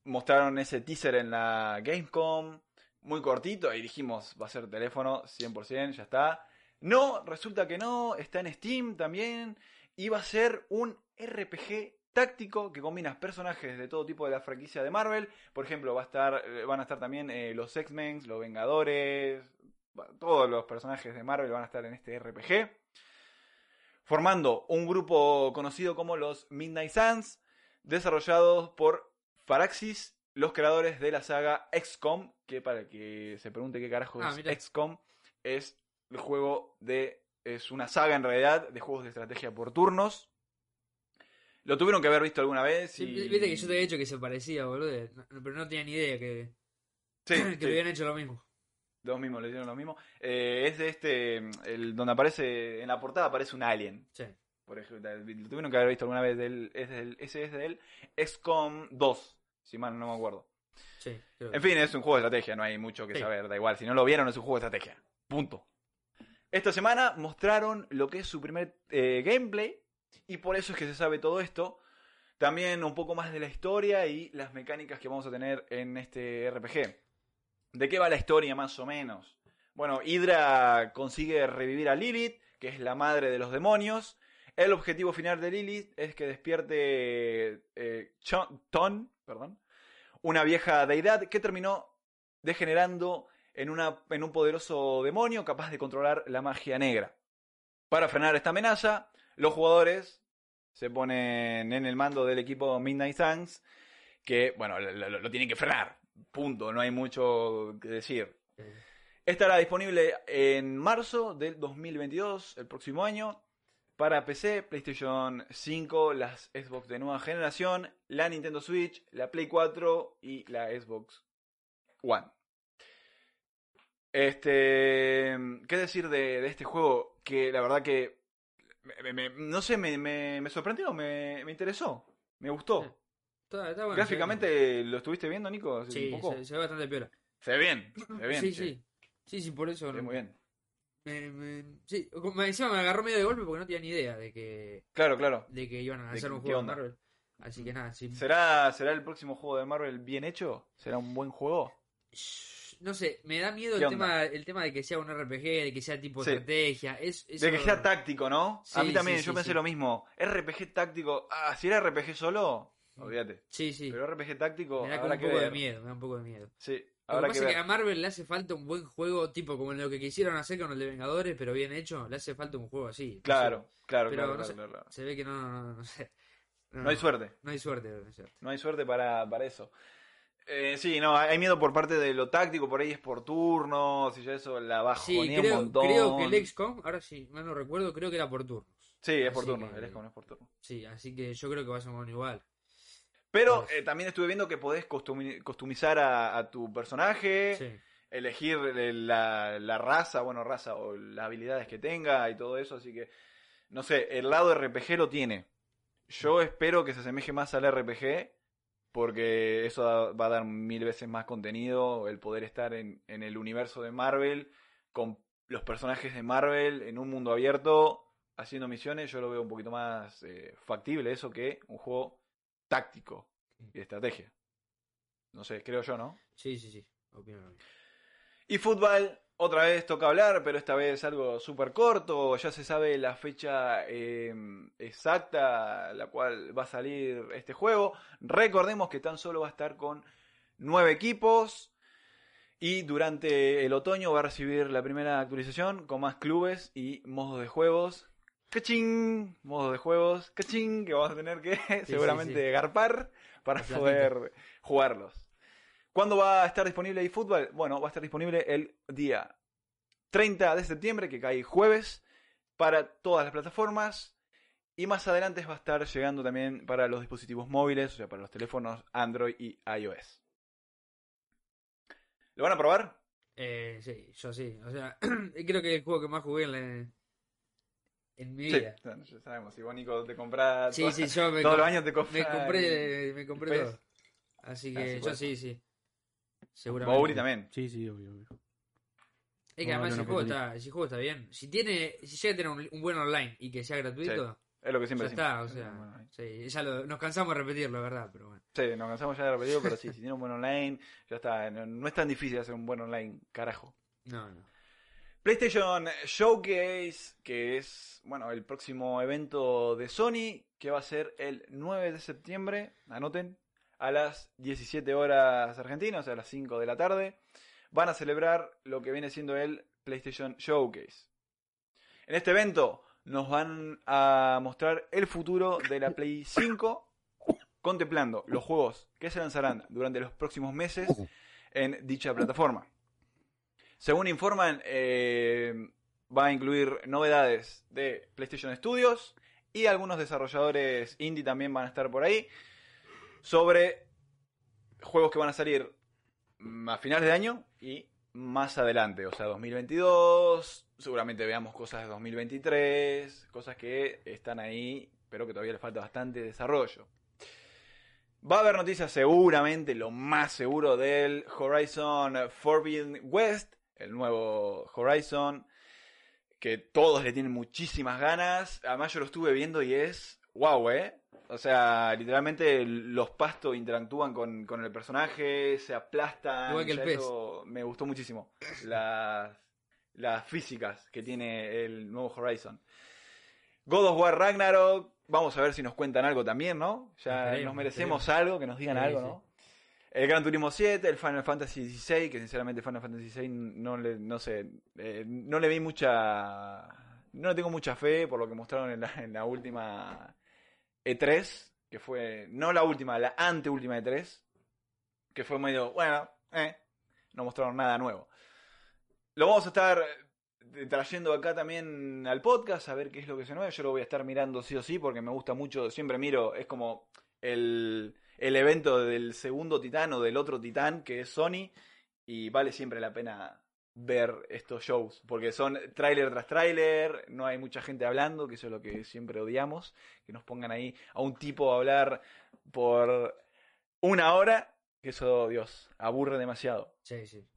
mostraron ese teaser en la Gamescom, muy cortito, y dijimos, va a ser teléfono 100%, ya está. No, resulta que no, está en Steam también, y va a ser un RPG táctico que combina personajes de todo tipo de la franquicia de Marvel. Por ejemplo, va a estar, eh, van a estar también eh, los X-Men, los Vengadores, todos los personajes de Marvel van a estar en este RPG formando un grupo conocido como los Midnight Suns, desarrollados por Faraxis, los creadores de la saga XCOM, que para el que se pregunte qué carajo Ah, es mirá. XCOM, es el juego de... es una saga en realidad de juegos de estrategia por turnos. Lo tuvieron que haber visto alguna vez Sí. Viste que yo te había dicho que se parecía, boludo. no- pero no tenía ni idea que, Sí, que sí. habían hecho lo mismo. Los mismos, le hicieron lo mismo. Eh, es de este, el, donde aparece, en la portada aparece un alien. Sí. Por ejemplo, lo tuvieron que haber visto alguna vez del, es del, ese es del XCOM 2, si mal no me acuerdo. Sí, creo que En fin, es un juego de estrategia, no hay mucho que Sí. saber, da igual. Si no lo vieron, es un juego de estrategia. Punto. Esta semana mostraron lo que es su primer eh, gameplay, y por eso es que se sabe todo esto. También un poco más de la historia y las mecánicas que vamos a tener en este RPG. ¿De qué va la historia más o menos? Bueno, Hydra consigue revivir a Lilith, que es la madre de los demonios. El objetivo final de Lilith es que despierte eh, Chon- Ton, perdón, una vieja deidad que terminó degenerando en, una, en un poderoso demonio capaz de controlar la magia negra. Para frenar esta amenaza, los jugadores se ponen en el mando del equipo Midnight Suns, que, bueno, lo, lo- lo tienen que frenar. Punto, no hay mucho que decir. Estará disponible en marzo del 2022, el próximo año, para PC, PlayStation 5, las Xbox de nueva generación, la Nintendo Switch, la Play 4 y la Xbox One. Este, ¿qué decir de, de este juego? Que la verdad que, me- me- no sé, me, me- sorprendió, me, me interesó, me gustó. Está, está bueno, Gráficamente, ¿lo estuviste viendo, Nico? Sí, un poco? se, se ve bastante piola. Se ve bien, se ve bien. sí, che. sí. Sí, sí, por eso. Se ve muy bien. Me, me- sí, como encima me agarró medio de golpe porque no tenía ni idea de que, Claro, claro. de que iban a ¿De hacer un juego de? Marvel. Así que nada, sí. ¿Será, ¿Será el próximo juego de Marvel bien hecho? ¿Será un buen juego? No sé, me da miedo ¿Qué el tema, el tema de que sea un RPG, de que sea tipo Sí. estrategia. Es, De que sea táctico, ¿no? a mí también, sí, yo sí, pensé sí. lo mismo. RPG táctico. Ah, si era RPG solo, olvídate. Sí, sí. Pero RPG táctico, me da habrá un que poco de miedo, me da un poco de miedo. Sí, Lo que pasa que es que a Marvel le hace falta un buen juego, tipo como lo que quisieron hacer con el de Vengadores, pero bien hecho. Le hace falta un juego así. no Claro, sé. claro, Pero claro, no claro, sé. claro. Se ve que no, no, no sé. No hay suerte. No hay suerte, no hay suerte. No hay suerte para, para eso. Eh, sí, no, hay miedo por parte de lo táctico, por ahí es por turnos y ya eso la Sí, bajonea un creo, montón. creo que el XCOM, ahora sí, mal no recuerdo, creo que era por turnos. Sí, es por turnos, que- el XCOM es por turnos. Sí, así que yo creo que va a ser bueno igual. Pero eh, también estuve viendo que podés costumi- customizar a, a tu personaje. Sí. elegir el- la, la raza, bueno, raza o las habilidades que tenga y todo eso, así que, no sé, el lado RPG lo tiene. Yo espero que se asemeje más al RPG, porque eso va a dar mil veces más contenido, el poder estar en, en el universo de Marvel, con los personajes de Marvel, en un mundo abierto, haciendo misiones, yo lo veo un poquito más eh, factible eso que un juego táctico y de estrategia. No sé, creo yo, ¿no? Sí, sí, sí. Mismo. Y fútbol, otra vez toca hablar, pero esta vez algo súper corto. Ya se sabe la fecha eh, exacta a la cual va a salir este juego. Recordemos que tan solo va a estar con nueve equipos. Y durante el otoño va a recibir la primera actualización con más clubes y modos de juegos. ¡Cachín! Modos de juegos. ¡Cachín! Que vamos a tener que seguramente sí. garpar para La platita. poder jugarlos. ¿Cuándo va a estar disponible eFootball? Bueno, va a estar disponible el día 30 de septiembre, que cae jueves, para todas las plataformas. Y más adelante va a estar llegando también para los dispositivos móviles, o sea, para los teléfonos Android y iOS. ¿Lo van a probar? Eh, sí, yo sí. O sea, creo que es el juego que más jugué en, la- en mi Sí, vida. bueno, ya sabemos. Si vos, Nico, te compras Sí, todo- sí, yo me, todos los años te compras. me compré, me compré todo. Así Ah, que sí, yo sí, sí. Seguramente. Mauri también. Sí, sí, obvio, obvio. Es que No, además el no, juego, está, el juego está bien, si tiene, si llega a tener un, un buen online y que sea gratuito, Es lo que ya siempre está, o sea, sí, ya lo- nos cansamos de repetirlo, ¿verdad? Pero bueno. Sí, nos cansamos ya de repetirlo, pero sí, si tiene un buen online, ya está. No, no es tan difícil hacer un buen online, carajo. No, no. PlayStation Showcase, que es, bueno, el próximo evento de Sony, que va a ser el 9 de septiembre, anoten, a las 17 horas argentinas, o sea, a las 5 de la tarde, van a celebrar lo que viene siendo el PlayStation Showcase. En este evento nos van a mostrar el futuro de la Play 5, contemplando los juegos que se lanzarán durante los próximos meses en dicha plataforma. Según informan, eh, va a incluir novedades de PlayStation Studios y algunos desarrolladores indie también van a estar por ahí sobre juegos que van a salir a finales de año y más adelante, o sea, 2022, seguramente veamos cosas de 2023, cosas que están ahí, pero que todavía le falta bastante desarrollo. Va a haber noticias seguramente, lo más seguro, del Horizon Forbidden West, el nuevo Horizon, que todos le tienen muchísimas ganas. Además yo lo estuve viendo y es wow, ¿eh? O sea, literalmente los pastos interactúan con, con el personaje, se aplastan. Igual que el ya pez. eso me gustó muchísimo. Las, las físicas que tiene el nuevo Horizon. God of War Ragnarok, vamos a ver si nos cuentan algo también, ¿no? Ya nos merecemos algo, que nos digan Sí, algo. ¿no? El Gran Turismo 7, el Final Fantasy XVI, que sinceramente Final Fantasy XVI no le, no sé, eh, no le vi mucha, no le tengo mucha fe por lo que mostraron en la, última E3, que fue, no la última, la anteúltima E3, que fue medio, bueno, eh, no mostraron nada nuevo. Lo vamos a estar eh, trayendo acá también al podcast a ver qué es lo que se nueve. Yo lo voy a estar mirando sí o sí porque me gusta mucho. Siempre miro, es como el, el evento del segundo titán o del otro titán que es Sony. Y vale siempre la pena ver estos shows porque son tráiler tras tráiler, no hay mucha gente hablando, que eso es lo que siempre odiamos, que nos pongan ahí a un tipo a hablar por una hora, que eso, Dios, aburre demasiado. Sí, sí.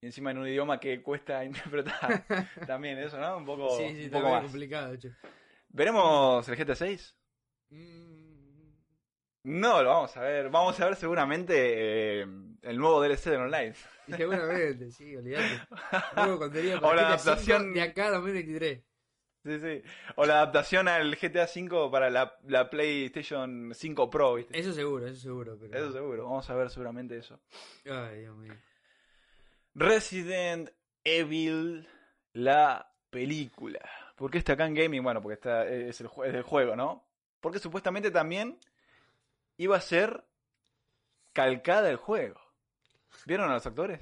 Y encima en un idioma que cuesta interpretar también eso, ¿no? Un poco, sí, sí, un está poco muy más. complicado, che. ¿Veremos el GTA 6? Mm, No, lo vamos a ver. Vamos a ver seguramente eh, el nuevo DLC del online. seguramente, sí, olvidate. Nuevo contenido O para la GTA V adaptación- de acá a 2023. Sí, sí. O la adaptación al GTA 5 para la, la PlayStation 5 Pro, ¿viste? Eso seguro, eso seguro. Pero... Eso seguro. Vamos a ver seguramente eso. Ay, Dios mío. Resident Evil, la película. ¿Por qué está acá en gaming? Bueno, porque está, es, el, es el juego, ¿no? Porque supuestamente también iba a ser calcada el juego. ¿Vieron a los actores?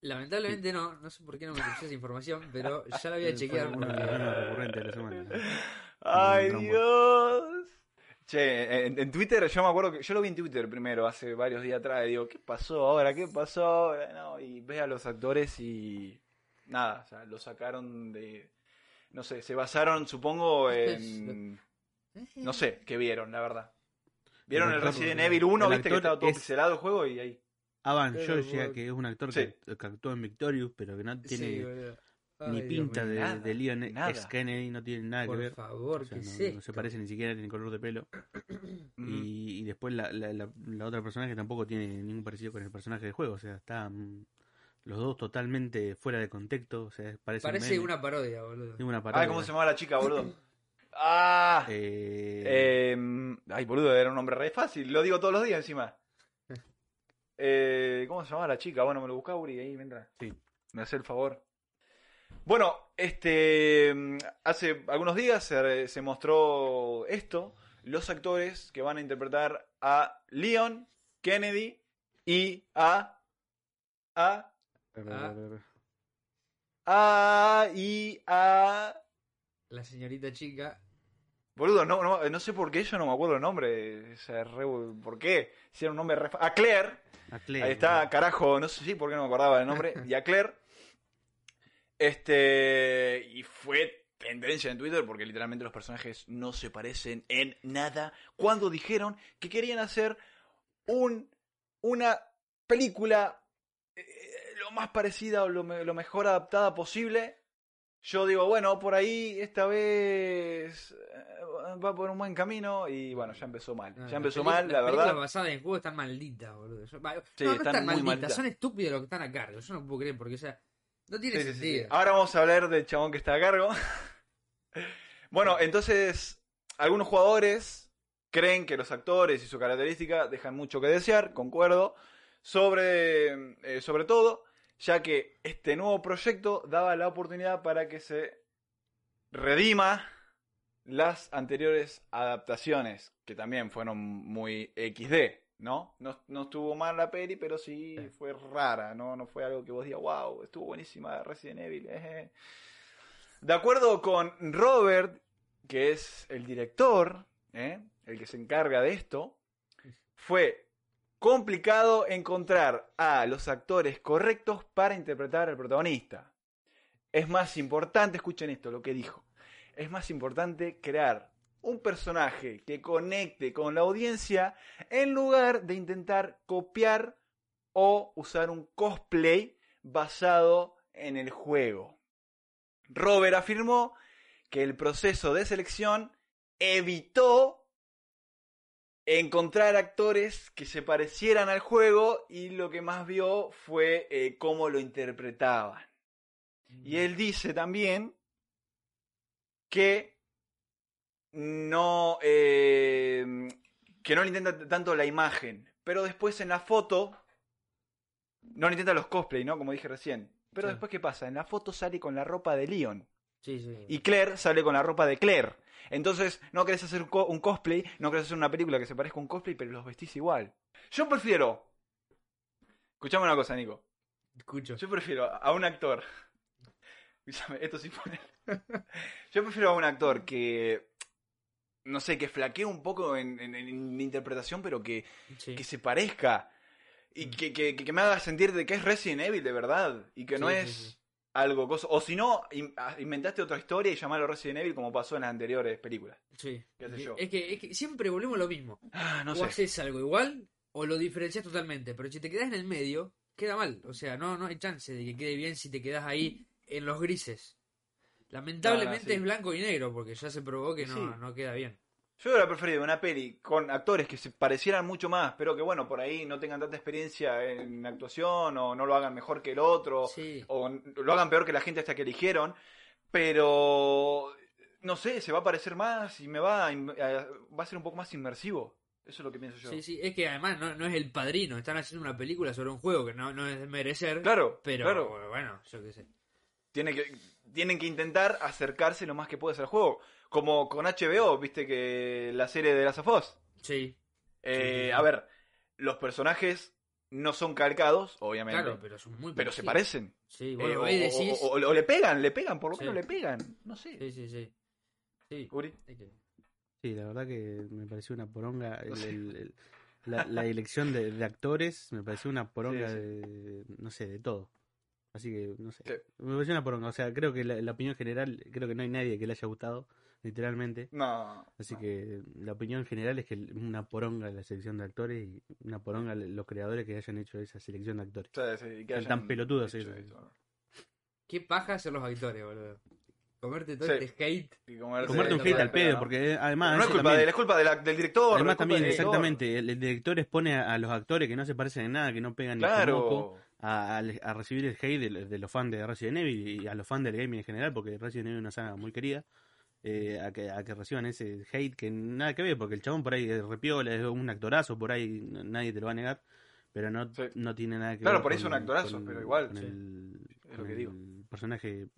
Lamentablemente no, no sé por qué no me crucé esa información, pero ya la voy a Fue chequear. una porque- problema recurrente de la semana. ¡Ay. Dios! Che, en, en Twitter, yo me acuerdo que yo lo vi en Twitter primero, hace varios días atrás, y digo, ¿qué pasó ahora? ¿Qué pasó ahora? No, y ves a los actores y nada, o sea, lo sacaron de, no sé, se basaron, supongo, en, no sé, qué vieron, la verdad. Vieron El actor- Resident Evil 1, el viste que estaba todo es- pixelado el juego y ahí. Avan Georgia, que es un actor Sí. que, que actuó en Victorious, pero que no tiene ni Dios pinta de, Nada, de Leon nada. X Kennedy, no tiene nada que Por ver. favor, O sea, ¿qué no, se parece ni siquiera en el color de pelo. Mm. Y, y después la, la, la, la otra personaje tampoco tiene ningún parecido con el personaje del juego. O sea, están los dos totalmente fuera de contexto. O sea, parece, Parece una parodia, boludo. es una Ay, parodia. ¿cómo se llamaba la chica, boludo? ¡Ah! Eh, Eh, ay, boludo, era un nombre re fácil. Lo digo todos los días encima. Eh, ¿Cómo se llamaba la chica? Bueno, me lo buscaba Uri ahí mientras. Sí. Me hace el favor. Bueno, este. mm, Hace algunos días se, se mostró esto. Los actores que van a interpretar a Leon, Kennedy y a. A. A. Y a. La señorita chica. Boludo, no, no, no sé por qué yo no me acuerdo el nombre. O sea, re- ¿Por qué? Si era un nombre re... A Claire. a Claire, Ahí está, carajo, no sé si por qué no me acordaba del nombre. Y a Claire. Este. Y fue tendencia en Twitter porque literalmente los personajes no se parecen en nada. Cuando dijeron que querían hacer un, una película eh, lo más parecida o lo mejor adaptada posible. Yo digo, bueno, por ahí esta vez eh, va por un buen camino y bueno, ya empezó mal. No, Ya empezó las mal, la Las verdad. películas basadas en juegos están malditas, boludo. Yo- Sí, no, están están muy malditas, son estúpidos los que están a cargo. Yo no puedo creer porque, o sea, no tiene Sí, sí, sentido. Ahora vamos a hablar del chabón que está a cargo. bueno, entonces, algunos jugadores creen que los actores y su característica dejan mucho que desear, concuerdo, sobre, eh, sobre todo, ya que este nuevo proyecto daba la oportunidad para que se redima las anteriores adaptaciones, que también fueron muy XD, ¿no? No, no estuvo mal la peli, pero sí fue rara, ¿no? No fue algo que vos digas, wow, estuvo buenísima Resident Evil. eh". De acuerdo con Robert, que es el director, ¿eh? el que se encarga de esto, fue complicado encontrar a los actores correctos para interpretar al protagonista. Es más importante, escuchen esto, lo que dijo. Es más importante crear un personaje que conecte con la audiencia en lugar de intentar copiar o usar un cosplay basado en el juego. Robert afirmó que el proceso de selección evitó encontrar actores que se parecieran al juego y lo que más vio fue eh, cómo lo interpretaban. Y él dice también que no, eh, que no le intenta tanto la imagen, pero después en la foto no le intenta los cosplay, ¿no? Como dije recién. Pero Sí. después, ¿qué pasa? En la foto sale con la ropa de Leon. Sí, sí. Y Claire sale con la ropa de Claire. Entonces, no querés hacer un co- un cosplay, no querés hacer una película que se parezca a un cosplay, pero los vestís igual. Yo prefiero. Escuchame una cosa, Nico. Escucho. Yo prefiero a un actor. Esto sí pone. Yo prefiero a un actor que. No sé, que flaquee un poco en, en- en interpretación, pero que, Sí. que se parezca. Y que, que, que me haga sentir de que es Resident Evil de verdad. Y que no Sí, es. Algo cosa. O si no, in- ah, inventaste otra historia y llamarlo Resident Evil como pasó en las anteriores películas. Sí. qué sé yo. Es que, es que siempre volvemos a lo mismo. Ah, no o sé. haces algo igual o lo diferencias totalmente. Pero si te quedas en el medio, queda mal. O sea, no, no hay chance de que quede bien si te quedas ahí en los grises. Lamentablemente sí. es blanco y negro porque ya se probó que no, Sí. no queda bien. Yo hubiera preferido una peli con actores que se parecieran mucho más, pero que bueno, por ahí no tengan tanta experiencia en actuación o no lo hagan mejor que el otro Sí. o lo hagan peor que la gente hasta que eligieron, pero no sé, se va a parecer más y me va a, a- va a ser un poco más inmersivo. Eso es lo que pienso yo. Sí, sí, es que además no, no es el padrino, están haciendo una película sobre un juego que no, no es de merecer. Claro, pero claro. bueno, yo qué sé. Tiene que, tienen que intentar acercarse lo más que puede al juego. Como con HBO, viste que la serie de Last of Us. Sí, Eh, Sí. A ver, los personajes no son calcados, obviamente. claro, pero son muy pero se parecen. Sí, Eh, bueno, decís. o- o- o le pegan, le pegan, por lo Sí. menos le pegan. No sé. Sí, sí, sí. Sí. Uri. Sí, la verdad que me pareció una poronga. el- la, la elección de, de actores me pareció una poronga Sí, sí. de, no sé, de todo. Así que, no sé. Sí. Me pareció una poronga. O sea, creo que la, la opinión general, creo que no hay nadie que le haya gustado, literalmente. No. Así no. que la opinión general es que una poronga la selección de actores y una poronga los creadores que hayan hecho esa selección de actores. Sí, que Son hayan tan pelotudos hecho eso. eso. Qué paja ser los actores, boludo. Comerte todo Sí. este hate. Y comerse- Comerte un hate al pedo, no. porque eh, además. no es culpa también- de es culpa de la- del director. Además también, del director. exactamente, el, el director expone a, a los actores que no se parecen en nada, que no pegan ni Claro. a, a- a recibir el hate de, de los fans de Resident Evil y a los fans del gaming en general, porque Resident Evil es una saga muy querida, eh, a, que, a que reciban ese hate que nada que ver, porque el chabón por ahí es repiola, es un actorazo, por ahí nadie te lo va a negar, pero no, Sí. no tiene nada que Claro, ver por ahí es un actorazo, con- pero igual, con sí. el, Es lo que digo. el personaje r-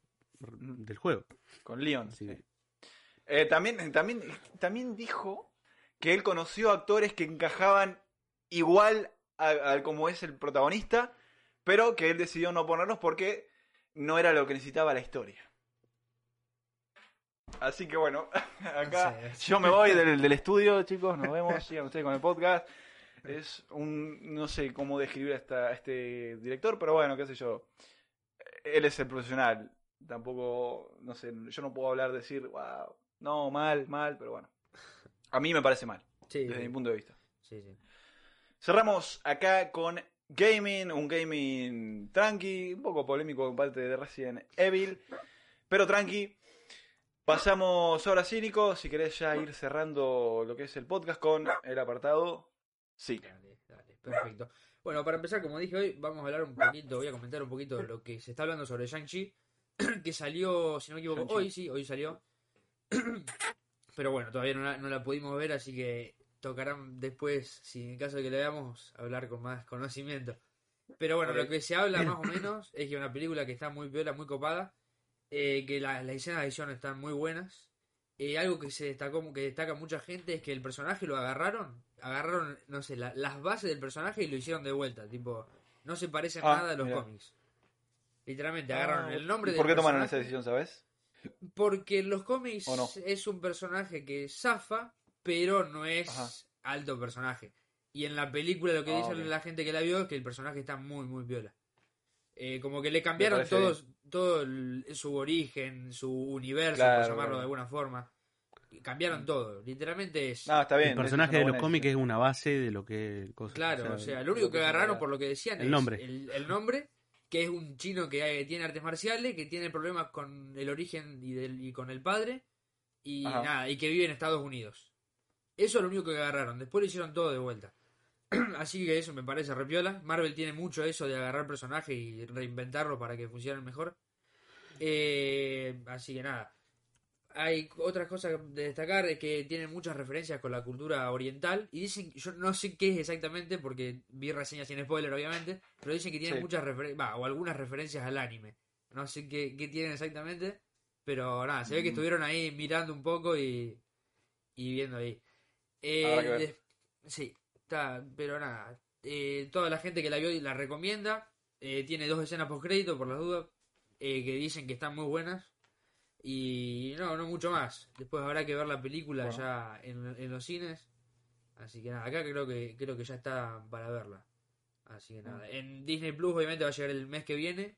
Ujú. del juego. Con Leon. Sí. Eh, también, también, también dijo que él conoció actores que encajaban igual a, a como es el protagonista, pero que él decidió no ponerlos porque no era lo que necesitaba la historia. Así que bueno, acá yo me voy del, del estudio, chicos, nos vemos, sigan ustedes con el podcast. Es un, no sé cómo describir a, este director, pero bueno, qué sé yo. Él es el profesional. Tampoco, no sé, yo no puedo hablar, decir, wow, no, mal, mal, pero bueno. A mí me parece mal, Sí, desde sí. mi punto de vista. sí, sí. Cerramos acá con gaming, un gaming tranqui, un poco polémico en parte de Resident Evil, pero tranqui. Pasamos ahora sí, Nico, si querés ya ir cerrando lo que es el podcast con el apartado Sí. Dale, dale, perfecto. Bueno, para empezar, como dije hoy, vamos a hablar un poquito, voy a comentar un poquito de lo que se está hablando sobre Shang-Chi, que salió, si no me equivoco, hoy, sí, hoy salió. Pero bueno, todavía no la, no la pudimos ver, así que tocarán después, si en caso de que la veamos, hablar con más conocimiento. Pero bueno, lo que se habla más o menos es que una película que está muy viola, muy copada, eh, que la- las escenas de acción están muy buenas. Eh, algo que se destacó, que destaca mucha gente es que el personaje lo agarraron, agarraron, no sé, la- las bases del personaje y lo hicieron de vuelta, tipo, no se parece en Ah, nada a los mira. cómics. Literalmente agarraron el nombre ¿Y del ¿Por qué tomaron esa decisión, sabes? Porque en los cómics es un personaje que zafa, pero no es Ajá. alto personaje. Y en la película lo que Ah, dice la gente que la vio es que el personaje está muy, muy viola. Eh, como que le cambiaron todos, todo el- su origen, su universo, Claro, por llamarlo claro. de alguna forma. Cambiaron todo. Literalmente es... No, está bien. el personaje de los cómics es una base de lo que es cosa. Claro, o sea, lo lo único que agarraron por lo que decían El es nombre. El, el nombre, que es un chino que eh, tiene artes marciales, que tiene problemas con el origen y, del, y con el padre, y Ajá. nada, y que vive en Estados Unidos. Eso es lo único que agarraron. Después lo hicieron todo de vuelta. Así que eso me parece repiola. Marvel tiene mucho eso de agarrar personajes y reinventarlo para que funcionen mejor. Eh, así que nada. hay otras cosas de destacar, es que tienen muchas referencias con la cultura oriental. Y dicen, yo no sé qué es exactamente, porque vi reseñas sin spoiler, obviamente, pero dicen que tienen Sí. muchas referencias, o algunas referencias al anime. No sé qué, qué tienen exactamente, pero nada, se ve que Mm. estuvieron ahí mirando un poco y, y viendo ahí. Eh, sí, está, pero nada. eh, toda la gente que la vio y la recomienda. eh, tiene dos escenas post crédito por las dudas. eh, que dicen que están muy buenas. Y no, no mucho más. Después habrá que ver la película Bueno. ya en, en los cines. Así que nada, acá creo que creo que ya está para verla. Así que nada. En Disney Plus obviamente va a llegar el mes que viene.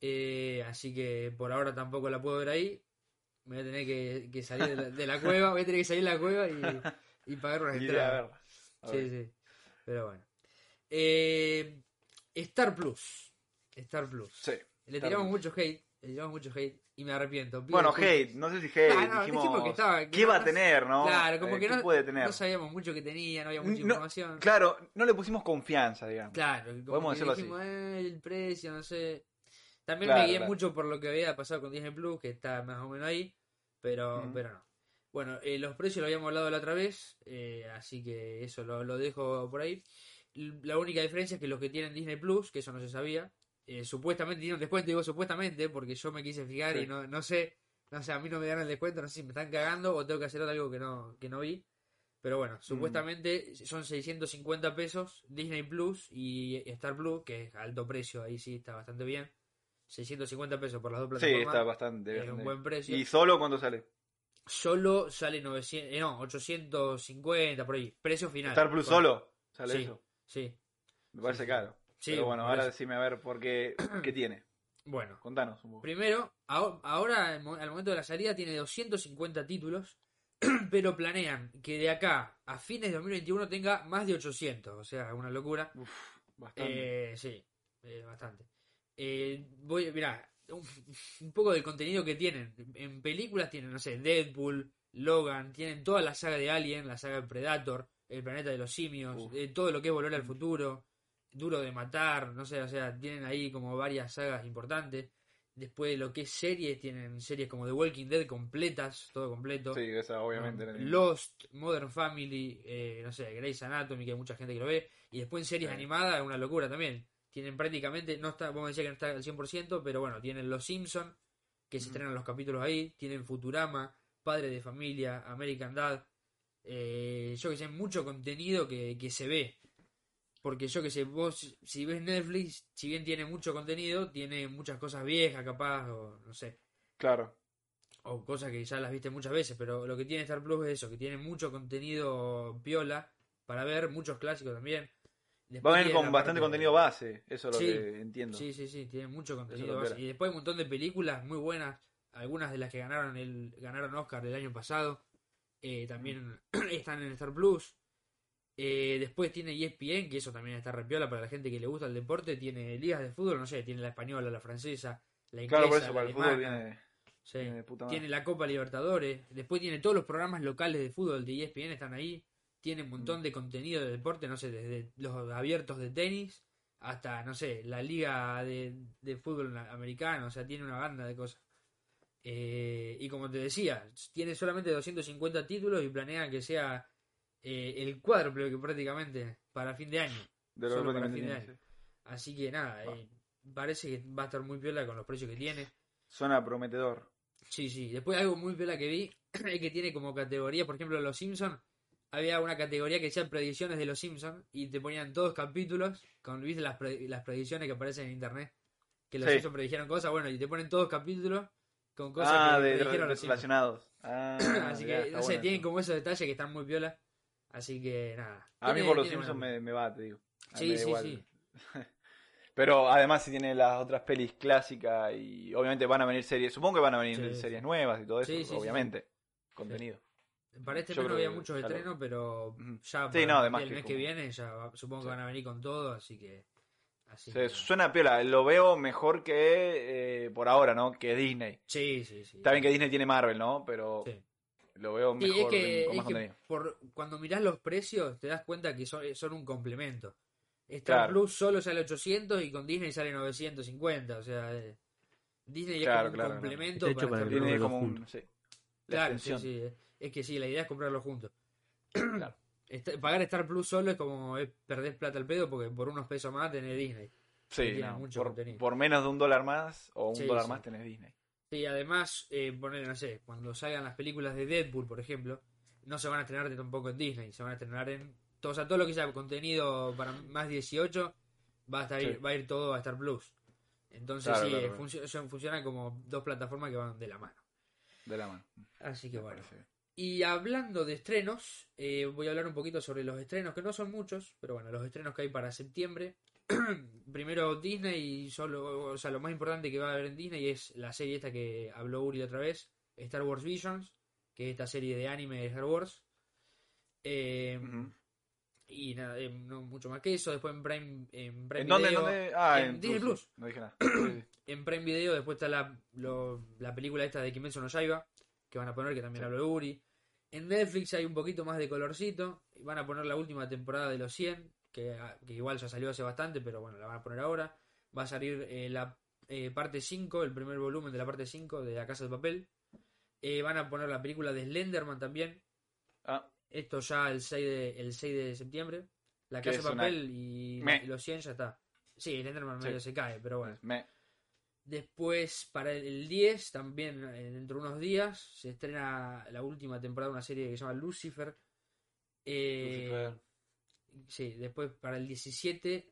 Eh, así que por ahora tampoco la puedo ver ahí. Me voy a tener que, que salir de la, de la cueva. Voy a tener que salir de la cueva y, y pagar unas entradas. Sí, sí. Pero bueno. Eh, Star Plus. Star Plus. Sí. Le Star tiramos Plus. mucho hate. Le tiramos mucho hate y me arrepiento. Pido Bueno, disculpas. hate, no sé si hate, Ah, no, dijimos, dijimos que estaba- que ¿qué no- va a tener, no? Claro, como Eh, que ¿qué no, puede tener? no sabíamos mucho que tenía, no había mucha No, información. Claro, no le pusimos confianza, digamos. Claro, como Podemos que decirlo así. eh, el precio, no sé. También Claro, me guié claro. mucho por lo que había pasado con Disney Plus, que está más o menos ahí, pero, pero no. Bueno, eh, los precios lo habíamos hablado la otra vez, eh, así que eso lo, lo dejo por ahí. La única diferencia es que los que tienen Disney Plus, que eso no se sabía, eh, supuestamente tienen un descuento, digo supuestamente, porque yo me quise fijar Sí. y no, no sé, no sé, a mí no me dan el descuento, no sé si me están cagando o tengo que hacer algo que no, que no vi. Pero Mm. bueno, supuestamente son 650 pesos Disney Plus y Star Plus, que es alto precio, ahí sí está bastante bien. 650 pesos por las dos Sí, plataformas. está bastante. es un buen precio. ¿Y solo cuánto sale? Solo sale 900, eh, no, 850 por ahí. Precio final. ¿Star Plus solo? ¿Sale Sí. eso? Sí. Me parece sí. caro. Sí, Pero bueno, ahora decime a ver por qué, qué tiene. Bueno, Contanos un poco. primero, aho- ahora al momento de la salida tiene 250 títulos, pero planean que de acá a fines de 2021 tenga más de 800, o sea, una locura. Uf, bastante. Eh, sí, eh, bastante. Eh, voy, mirá, un, un poco del contenido que tienen. En películas tienen, no sé, Deadpool, Logan, tienen toda la saga de Alien, la saga de Predator, El planeta de los simios, eh, todo lo que es Volver al Futuro, Duro de Matar, no sé, o sea, tienen ahí como varias sagas importantes. Después lo que es series, tienen series como The Walking Dead completas, todo completo. sí, esa obviamente. Um, era- Lost, Modern Family, eh, no sé, Grey's Anatomy, que hay mucha gente que lo ve. Y después en series Sí. animadas, una locura también. Tienen prácticamente, no está, vos me decías que no está al 100%, pero bueno, tienen Los Simpsons, que se estrenan los capítulos ahí. Tienen Futurama, Padre de Familia, American Dad. Eh, yo que sé, mucho contenido que, que se ve. Porque yo que sé, vos, si ves Netflix, si bien tiene mucho contenido, tiene muchas cosas viejas, capaz, o no sé Claro. o cosas que ya las viste muchas veces, pero lo que tiene Star Plus es eso, que tiene mucho contenido piola para ver, muchos clásicos también. Después Va a venir con bastante contenido base, eso es lo que entiendo. Sí, sí, sí, tiene mucho contenido base. Y después un montón de películas muy buenas, algunas de las que ganaron el ganaron Oscar el año pasado, eh, también están en Star Plus. Eh, después tiene ESPN, que eso también está repiola para la gente que le gusta el deporte. Tiene ligas de fútbol, no sé, tiene la española, la francesa, la inglesa, Claro, por eso, para el fútbol viene, Sí. viene de puta madre. Tiene la Copa Libertadores. Después tiene todos los programas locales de fútbol de ESPN están ahí. Tiene un Mm. montón de contenido de deporte, no sé, desde los abiertos de tenis hasta, no sé, la liga de, de fútbol americano. O sea, tiene una banda de cosas. Eh, y como te decía, tiene solamente 250 títulos y planea que sea eh, el cuádruple que prácticamente para fin de año. De lo solo para fin de sí. año. Así que nada, eh, parece que va a estar muy piola con los precios que tiene. Suena prometedor. Sí, sí. Después algo muy piola que vi es que tiene como categoría, por ejemplo, Los Simpsons. Había una categoría que decía predicciones de Los Simpsons y te ponían todos capítulos con ¿viste las, pre- las predicciones que aparecen en internet. Que los Sí. Simpsons predijeron cosas, bueno, y te ponen todos capítulos con cosas ah, que de, predijeron de- los Simpsons. relacionados. Ah, Así mirá, que, no sé, bueno tienen eso. como esos detalles que están muy piola. Así que nada. A mí por los Simpsons me, me va, te digo. A Sí, sí, igual. sí. Pero además si tiene las otras pelis clásicas y obviamente van a venir series, supongo que van a venir Sí, series sí. nuevas y todo eso, sí, obviamente. Contenido. Para este mes no había muchos lo- estrenos, pero ya Sí, para no, además el que mes que viene ya va- supongo que Sí. van a venir con todo, así que... Así Se que- suena piola, lo veo mejor que eh, por ahora, ¿no? Que Disney. Sí, sí, sí. Está bien que Disney tiene Marvel, ¿no? Pero Sí. lo veo mejor es que, con es más que contenido. por, cuando mirás los precios te das cuenta que son, son un complemento. Star Claro. Plus solo sale 800 y con Disney sale 950. O sea, eh, Disney Claro, es como claro, un claro. complemento hecho para los como un... sí. la Claro, sí, sí. Es que sí, la idea es comprarlo juntos. Esta- pagar Star Plus solo es como es perder plata al pedo porque por unos pesos más tenés Disney. Sí, no, mucho por, menos de un dólar más o un Sí, dólar sí. más tenés Disney. Y además, eh, poner, no sé, cuando salgan las películas de Deadpool, por ejemplo, no se van a estrenar tampoco en Disney, se van a estrenar en. Todo, o sea, todo lo que sea contenido para más 18 va a, estar, Sí. va a ir todo a Star Plus. Entonces, Claro, sí, claro, claro. funcionan como dos plataformas que van de la mano. De la mano. Así que me bueno. parece. Y hablando de estrenos, eh, voy a hablar un poquito sobre los estrenos, que no son muchos, pero bueno, los estrenos que hay para septiembre. Primero Disney, solo, o sea, lo más importante que va a haber en Disney es la serie esta que habló Uri otra vez, Star Wars Visions, que es esta serie de anime de Star Wars. Eh. Y nada, eh, no mucho más que eso. Después en Prime, en Prime. Video. Ah, en en Disney Plus. Plus. No dije nada. En Prime Video después está la, lo- la película esta de Kimetsu no Yaiba, que van a poner, que también Sí. habló Uri. En Netflix hay un poquito más de colorcito. Van a poner la última temporada de los 100, que, que igual ya salió hace bastante, pero bueno, la van a poner ahora. Va a salir eh, la eh, parte 5, el primer volumen de la parte 5 de La Casa de Papel. Eh, van a poner la película de Slenderman también. Ah, Esto ya el 6 de, el 6 de septiembre. La Casa de una- Papel y, los 100 ya está. Sí, Slenderman Sí. medio se cae, pero bueno. me... Después, para el- el 10, también eh, dentro de unos días, se estrena la última temporada de una serie que se llama Lucifer. Eh, Lucifer. Sí, después para el 17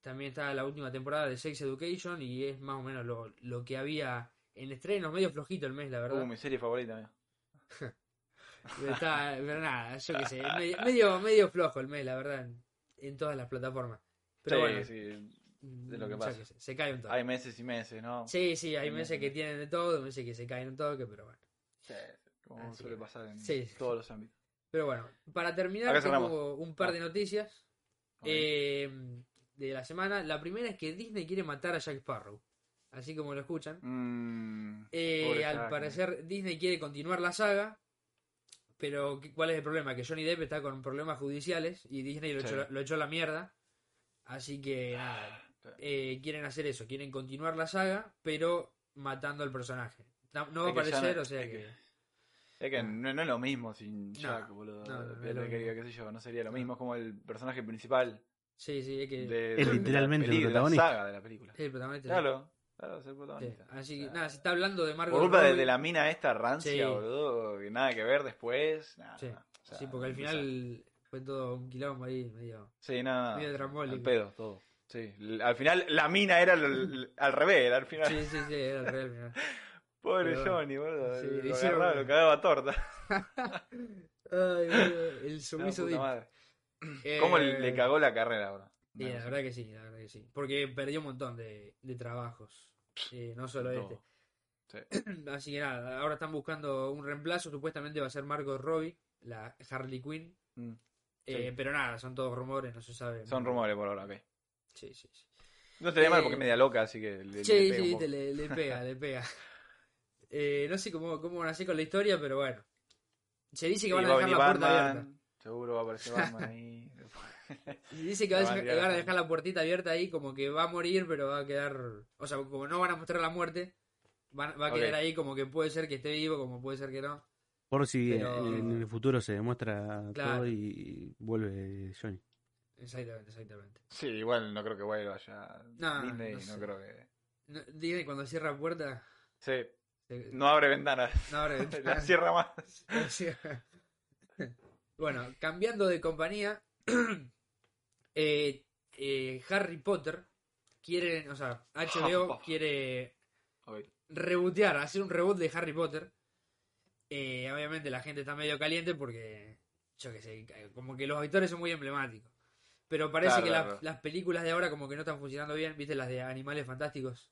también está la última temporada de Sex Education y es más o menos lo, lo que había en estreno, medio flojito el mes, la verdad. Uh, mi serie favorita. está- pero nada, yo qué sé, medio, medio, medio flojo el mes, la verdad, en, en todas las plataformas. Pero sí, bueno, sí. De lo que pasa. se, se cae un toque. Hay meses y meses, ¿no? Sí, sí, hay Hay meses meses. que tienen de todo, meses que se caen un toque, pero bueno. Sí, como Así suele que- pasar en sí. todos los ámbitos. Pero bueno, para terminar, tengo un par de Ah. noticias eh, de la semana. La primera es que Disney quiere matar a Jack Sparrow. Así como lo escuchan. Mm, Eh, al Jack, parecer, Disney quiere continuar la saga. Pero, ¿qué- ¿cuál es el problema? Que Johnny Depp está con problemas judiciales y Disney lo, Sí. echó, lo echó a la mierda. Así que, nada. Eh, quieren hacer eso. Quieren continuar la saga, pero matando al personaje. No, no va a Es que ya aparecer, no- o sea es que... que- Es que no, no es lo mismo sin No, Jack, boludo. que, qué sé yo, no sería lo mismo. Es como el personaje principal Sí, sí, es que... de, Es de- de la literalmente el peli- de la protagonista. saga de la película. es el protagonista. Claro, claro, es el Sí, protagonista. Así que, O sea, nada, se está hablando de Margot Por culpa de, Robbie. de la mina esta rancia, Sí. boludo, que nada que ver después. nada, Sí. o sea, Sí, porque al final fue todo un quilombo ahí, medio... Sí, nada. Medio trambólico. Al pedo, todo. Sí. Al final, la mina era al, al- al revés, era al final. Sí, sí, sí, era el real. mirá. Pobre Pero. Johnny, boludo. Sí, lo hicieron- agarraba, lo cagaba torta. Ay, boludo, el sumiso de... Eh, ¿Cómo le cagó la carrera ahora? Sí, la verdad que sí, la verdad que sí. Porque perdió un montón de, de trabajos. Eh, no solo este. Sí. Así que nada, ahora están buscando un reemplazo. Supuestamente va a ser Margot Robbie, la Harley Quinn. Mm. Eh, Sí. Pero nada, son todos rumores, no se sabe. Son rumores por ahora, ok. Sí, sí, sí. No te mal Eh, porque es media loca, así que le, Sí, le sí, te le, le pega, le pega. Eh, no sé cómo, cómo van a hacer con la historia, pero bueno. Se dice que van a va dejar la puerta abierta. Seguro va a aparecer Batman ahí. Se dice que, va a La van a dejar- van a dejar la puertita abierta ahí, como que va a morir, pero va a quedar. O sea, como no van a mostrar la muerte, van- va a quedar ahí como que puede ser que esté vivo, como puede ser que no. Por si Pero- en el futuro se demuestra Claro. todo y vuelve Johnny. Exactamente, exactamente. Sí, igual no creo que vuelva ya. No, Disney, no no, creo que. No, Disney cuando cierra la puerta. Sí, se- no abre ventanas. no abre la cierra más. bueno, cambiando de compañía, eh, eh, Harry Potter quiere, o sea, HBO quiere Ok. rebootear, hacer un reboot de Harry Potter. Eh, obviamente la gente está medio caliente porque, yo qué sé, como que los actores son muy emblemáticos. Pero parece Claro, que claro, las- películas de ahora como que no están funcionando bien, ¿viste? Las de Animales Fantásticos.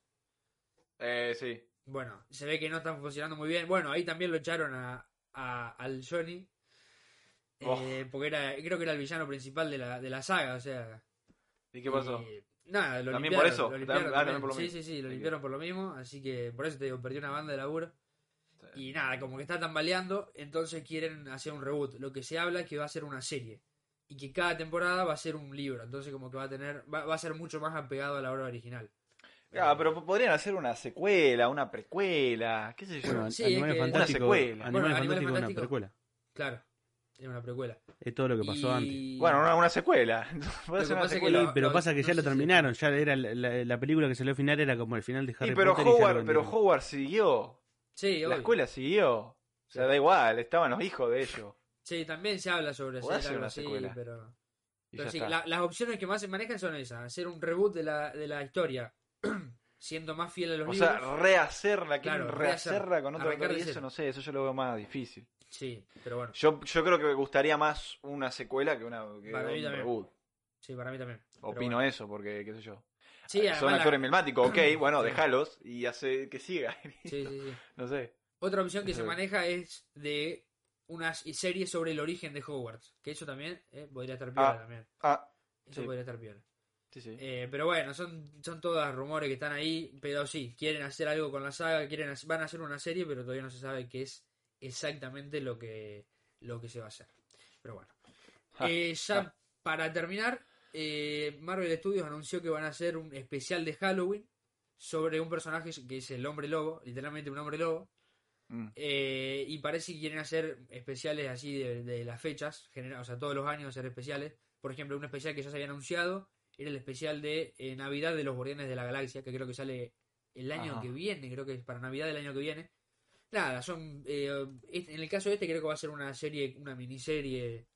Eh, sí. Bueno, se ve que no están funcionando muy bien. Bueno, ahí también lo echaron a, a- al Johnny. Oh. eh, porque era, creo que era el villano principal de la, de la saga, o sea. ¿Y qué pasó? y- nada, lo ¿También limpiaron. por eso? lo limpiaron Ah, también por lo sí, mismo. sí, sí, lo Ok. limpiaron por lo mismo. Así que por eso te digo, perdió una banda de laburo. Sí. Y nada, como que está tambaleando, entonces quieren hacer un reboot. Lo que se habla es que va a ser una serie. Y que cada temporada va a ser un libro. Entonces como que va a tener, va, va a ser mucho más apegado a la obra original. Ah, pero podrían hacer una secuela, una precuela, qué sé yo. Bueno, Sí, Animales es que- Fantásticos, Una secuela. Animales Bueno, Animales Fantásticos es una precuela. Claro, es una precuela. Es todo lo que pasó antes. Bueno, una, una secuela. Puede ser una secuela. lo- Pero lo- pasa que no ya lo si- terminaron, ya era la, la- la película que salió al final era como el final de Harry Sí, pero Potter. Howard, pero. Howard siguió. Sí, La obvio. escuela siguió. O sea, da igual, estaban los hijos de ellos. Sí, también se habla sobre hacer hacer algo así, secuela. pero... Sí, la- las opciones que más se manejan son esas, hacer un reboot de la, de la historia, siendo más fiel a los O libros. sea, rehacerla, quieren Claro, rehacerla con cosa. de Y eso no sé, eso yo lo veo más difícil. Sí, pero bueno, Yo, yo creo que me gustaría más una secuela que una que Para mí un reboot. sí, para mí también. Opino bueno. eso, porque, qué sé yo. Sí, Son además la- actores emblemáticos, ok, bueno, Sí. déjalos y hace que siga. Sí, sí, sí. no sé. Otra opción que se maneja es de unas series sobre el origen de Hogwarts, que eso también eh, podría estar piola Ah. también. Ah, Eso sí. podría estar piola. sí, sí. Eh, pero bueno, son, son todas rumores que están ahí, pero sí, quieren hacer algo con la saga, quieren hacer- van a hacer una serie, pero todavía no se sabe qué es exactamente lo que, lo que se va a hacer. Pero bueno. Ja, Eh, ya para terminar, Marvel Studios anunció que van a hacer un especial de Halloween sobre un personaje que es el hombre lobo, literalmente un hombre lobo. Mm. Eh, y parece que quieren hacer especiales así de, de las fechas, genera- o sea, todos los años hacer especiales. Por ejemplo, un especial que ya se había anunciado era el especial de eh, Navidad de los Guardianes de la Galaxia, que creo que sale el año Ajá. que viene, creo que es para Navidad del año que viene. Nada, son. eh, en el caso de este, creo que va a ser una serie, una miniserie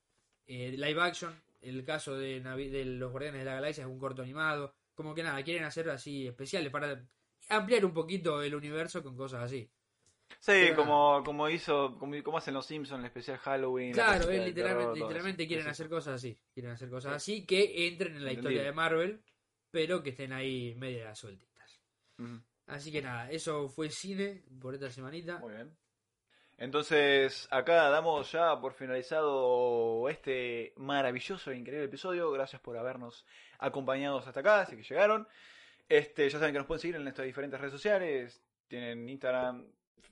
eh, live action. El caso de, Navi- de los Guardianes de la Galaxia es un corto animado. Como que nada, quieren hacer así especiales para ampliar un poquito el universo con cosas así. Sí, Pero como, como hizo, como, como hacen los Simpsons, el especial Halloween. la Claro, literalmente, terror, quieren hacer cosas así. Quieren hacer cosas así que entren en la historia de Marvel, pero que estén ahí media sueltitas. Así que nada, eso fue cine por esta semanita. Muy bien. Entonces, acá damos ya por finalizado este maravilloso e increíble episodio. Gracias por habernos acompañado hasta acá, así que llegaron. Este, ya saben que nos pueden seguir en nuestras diferentes redes sociales. Tienen Instagram,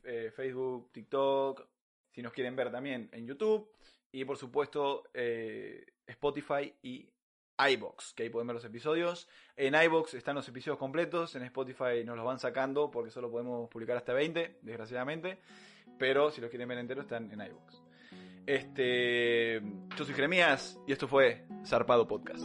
eh, Facebook, TikTok. Si nos quieren ver también en YouTube. Y por supuesto, eh, Spotify y iBox, que ahí pueden ver los episodios. En iBox están los episodios completos. En Spotify nos los van sacando porque solo podemos publicar hasta 20, desgraciadamente. Pero si los quieren ver enteros, están en iBox. Este, yo soy Jeremías y esto fue Zarpado Podcast.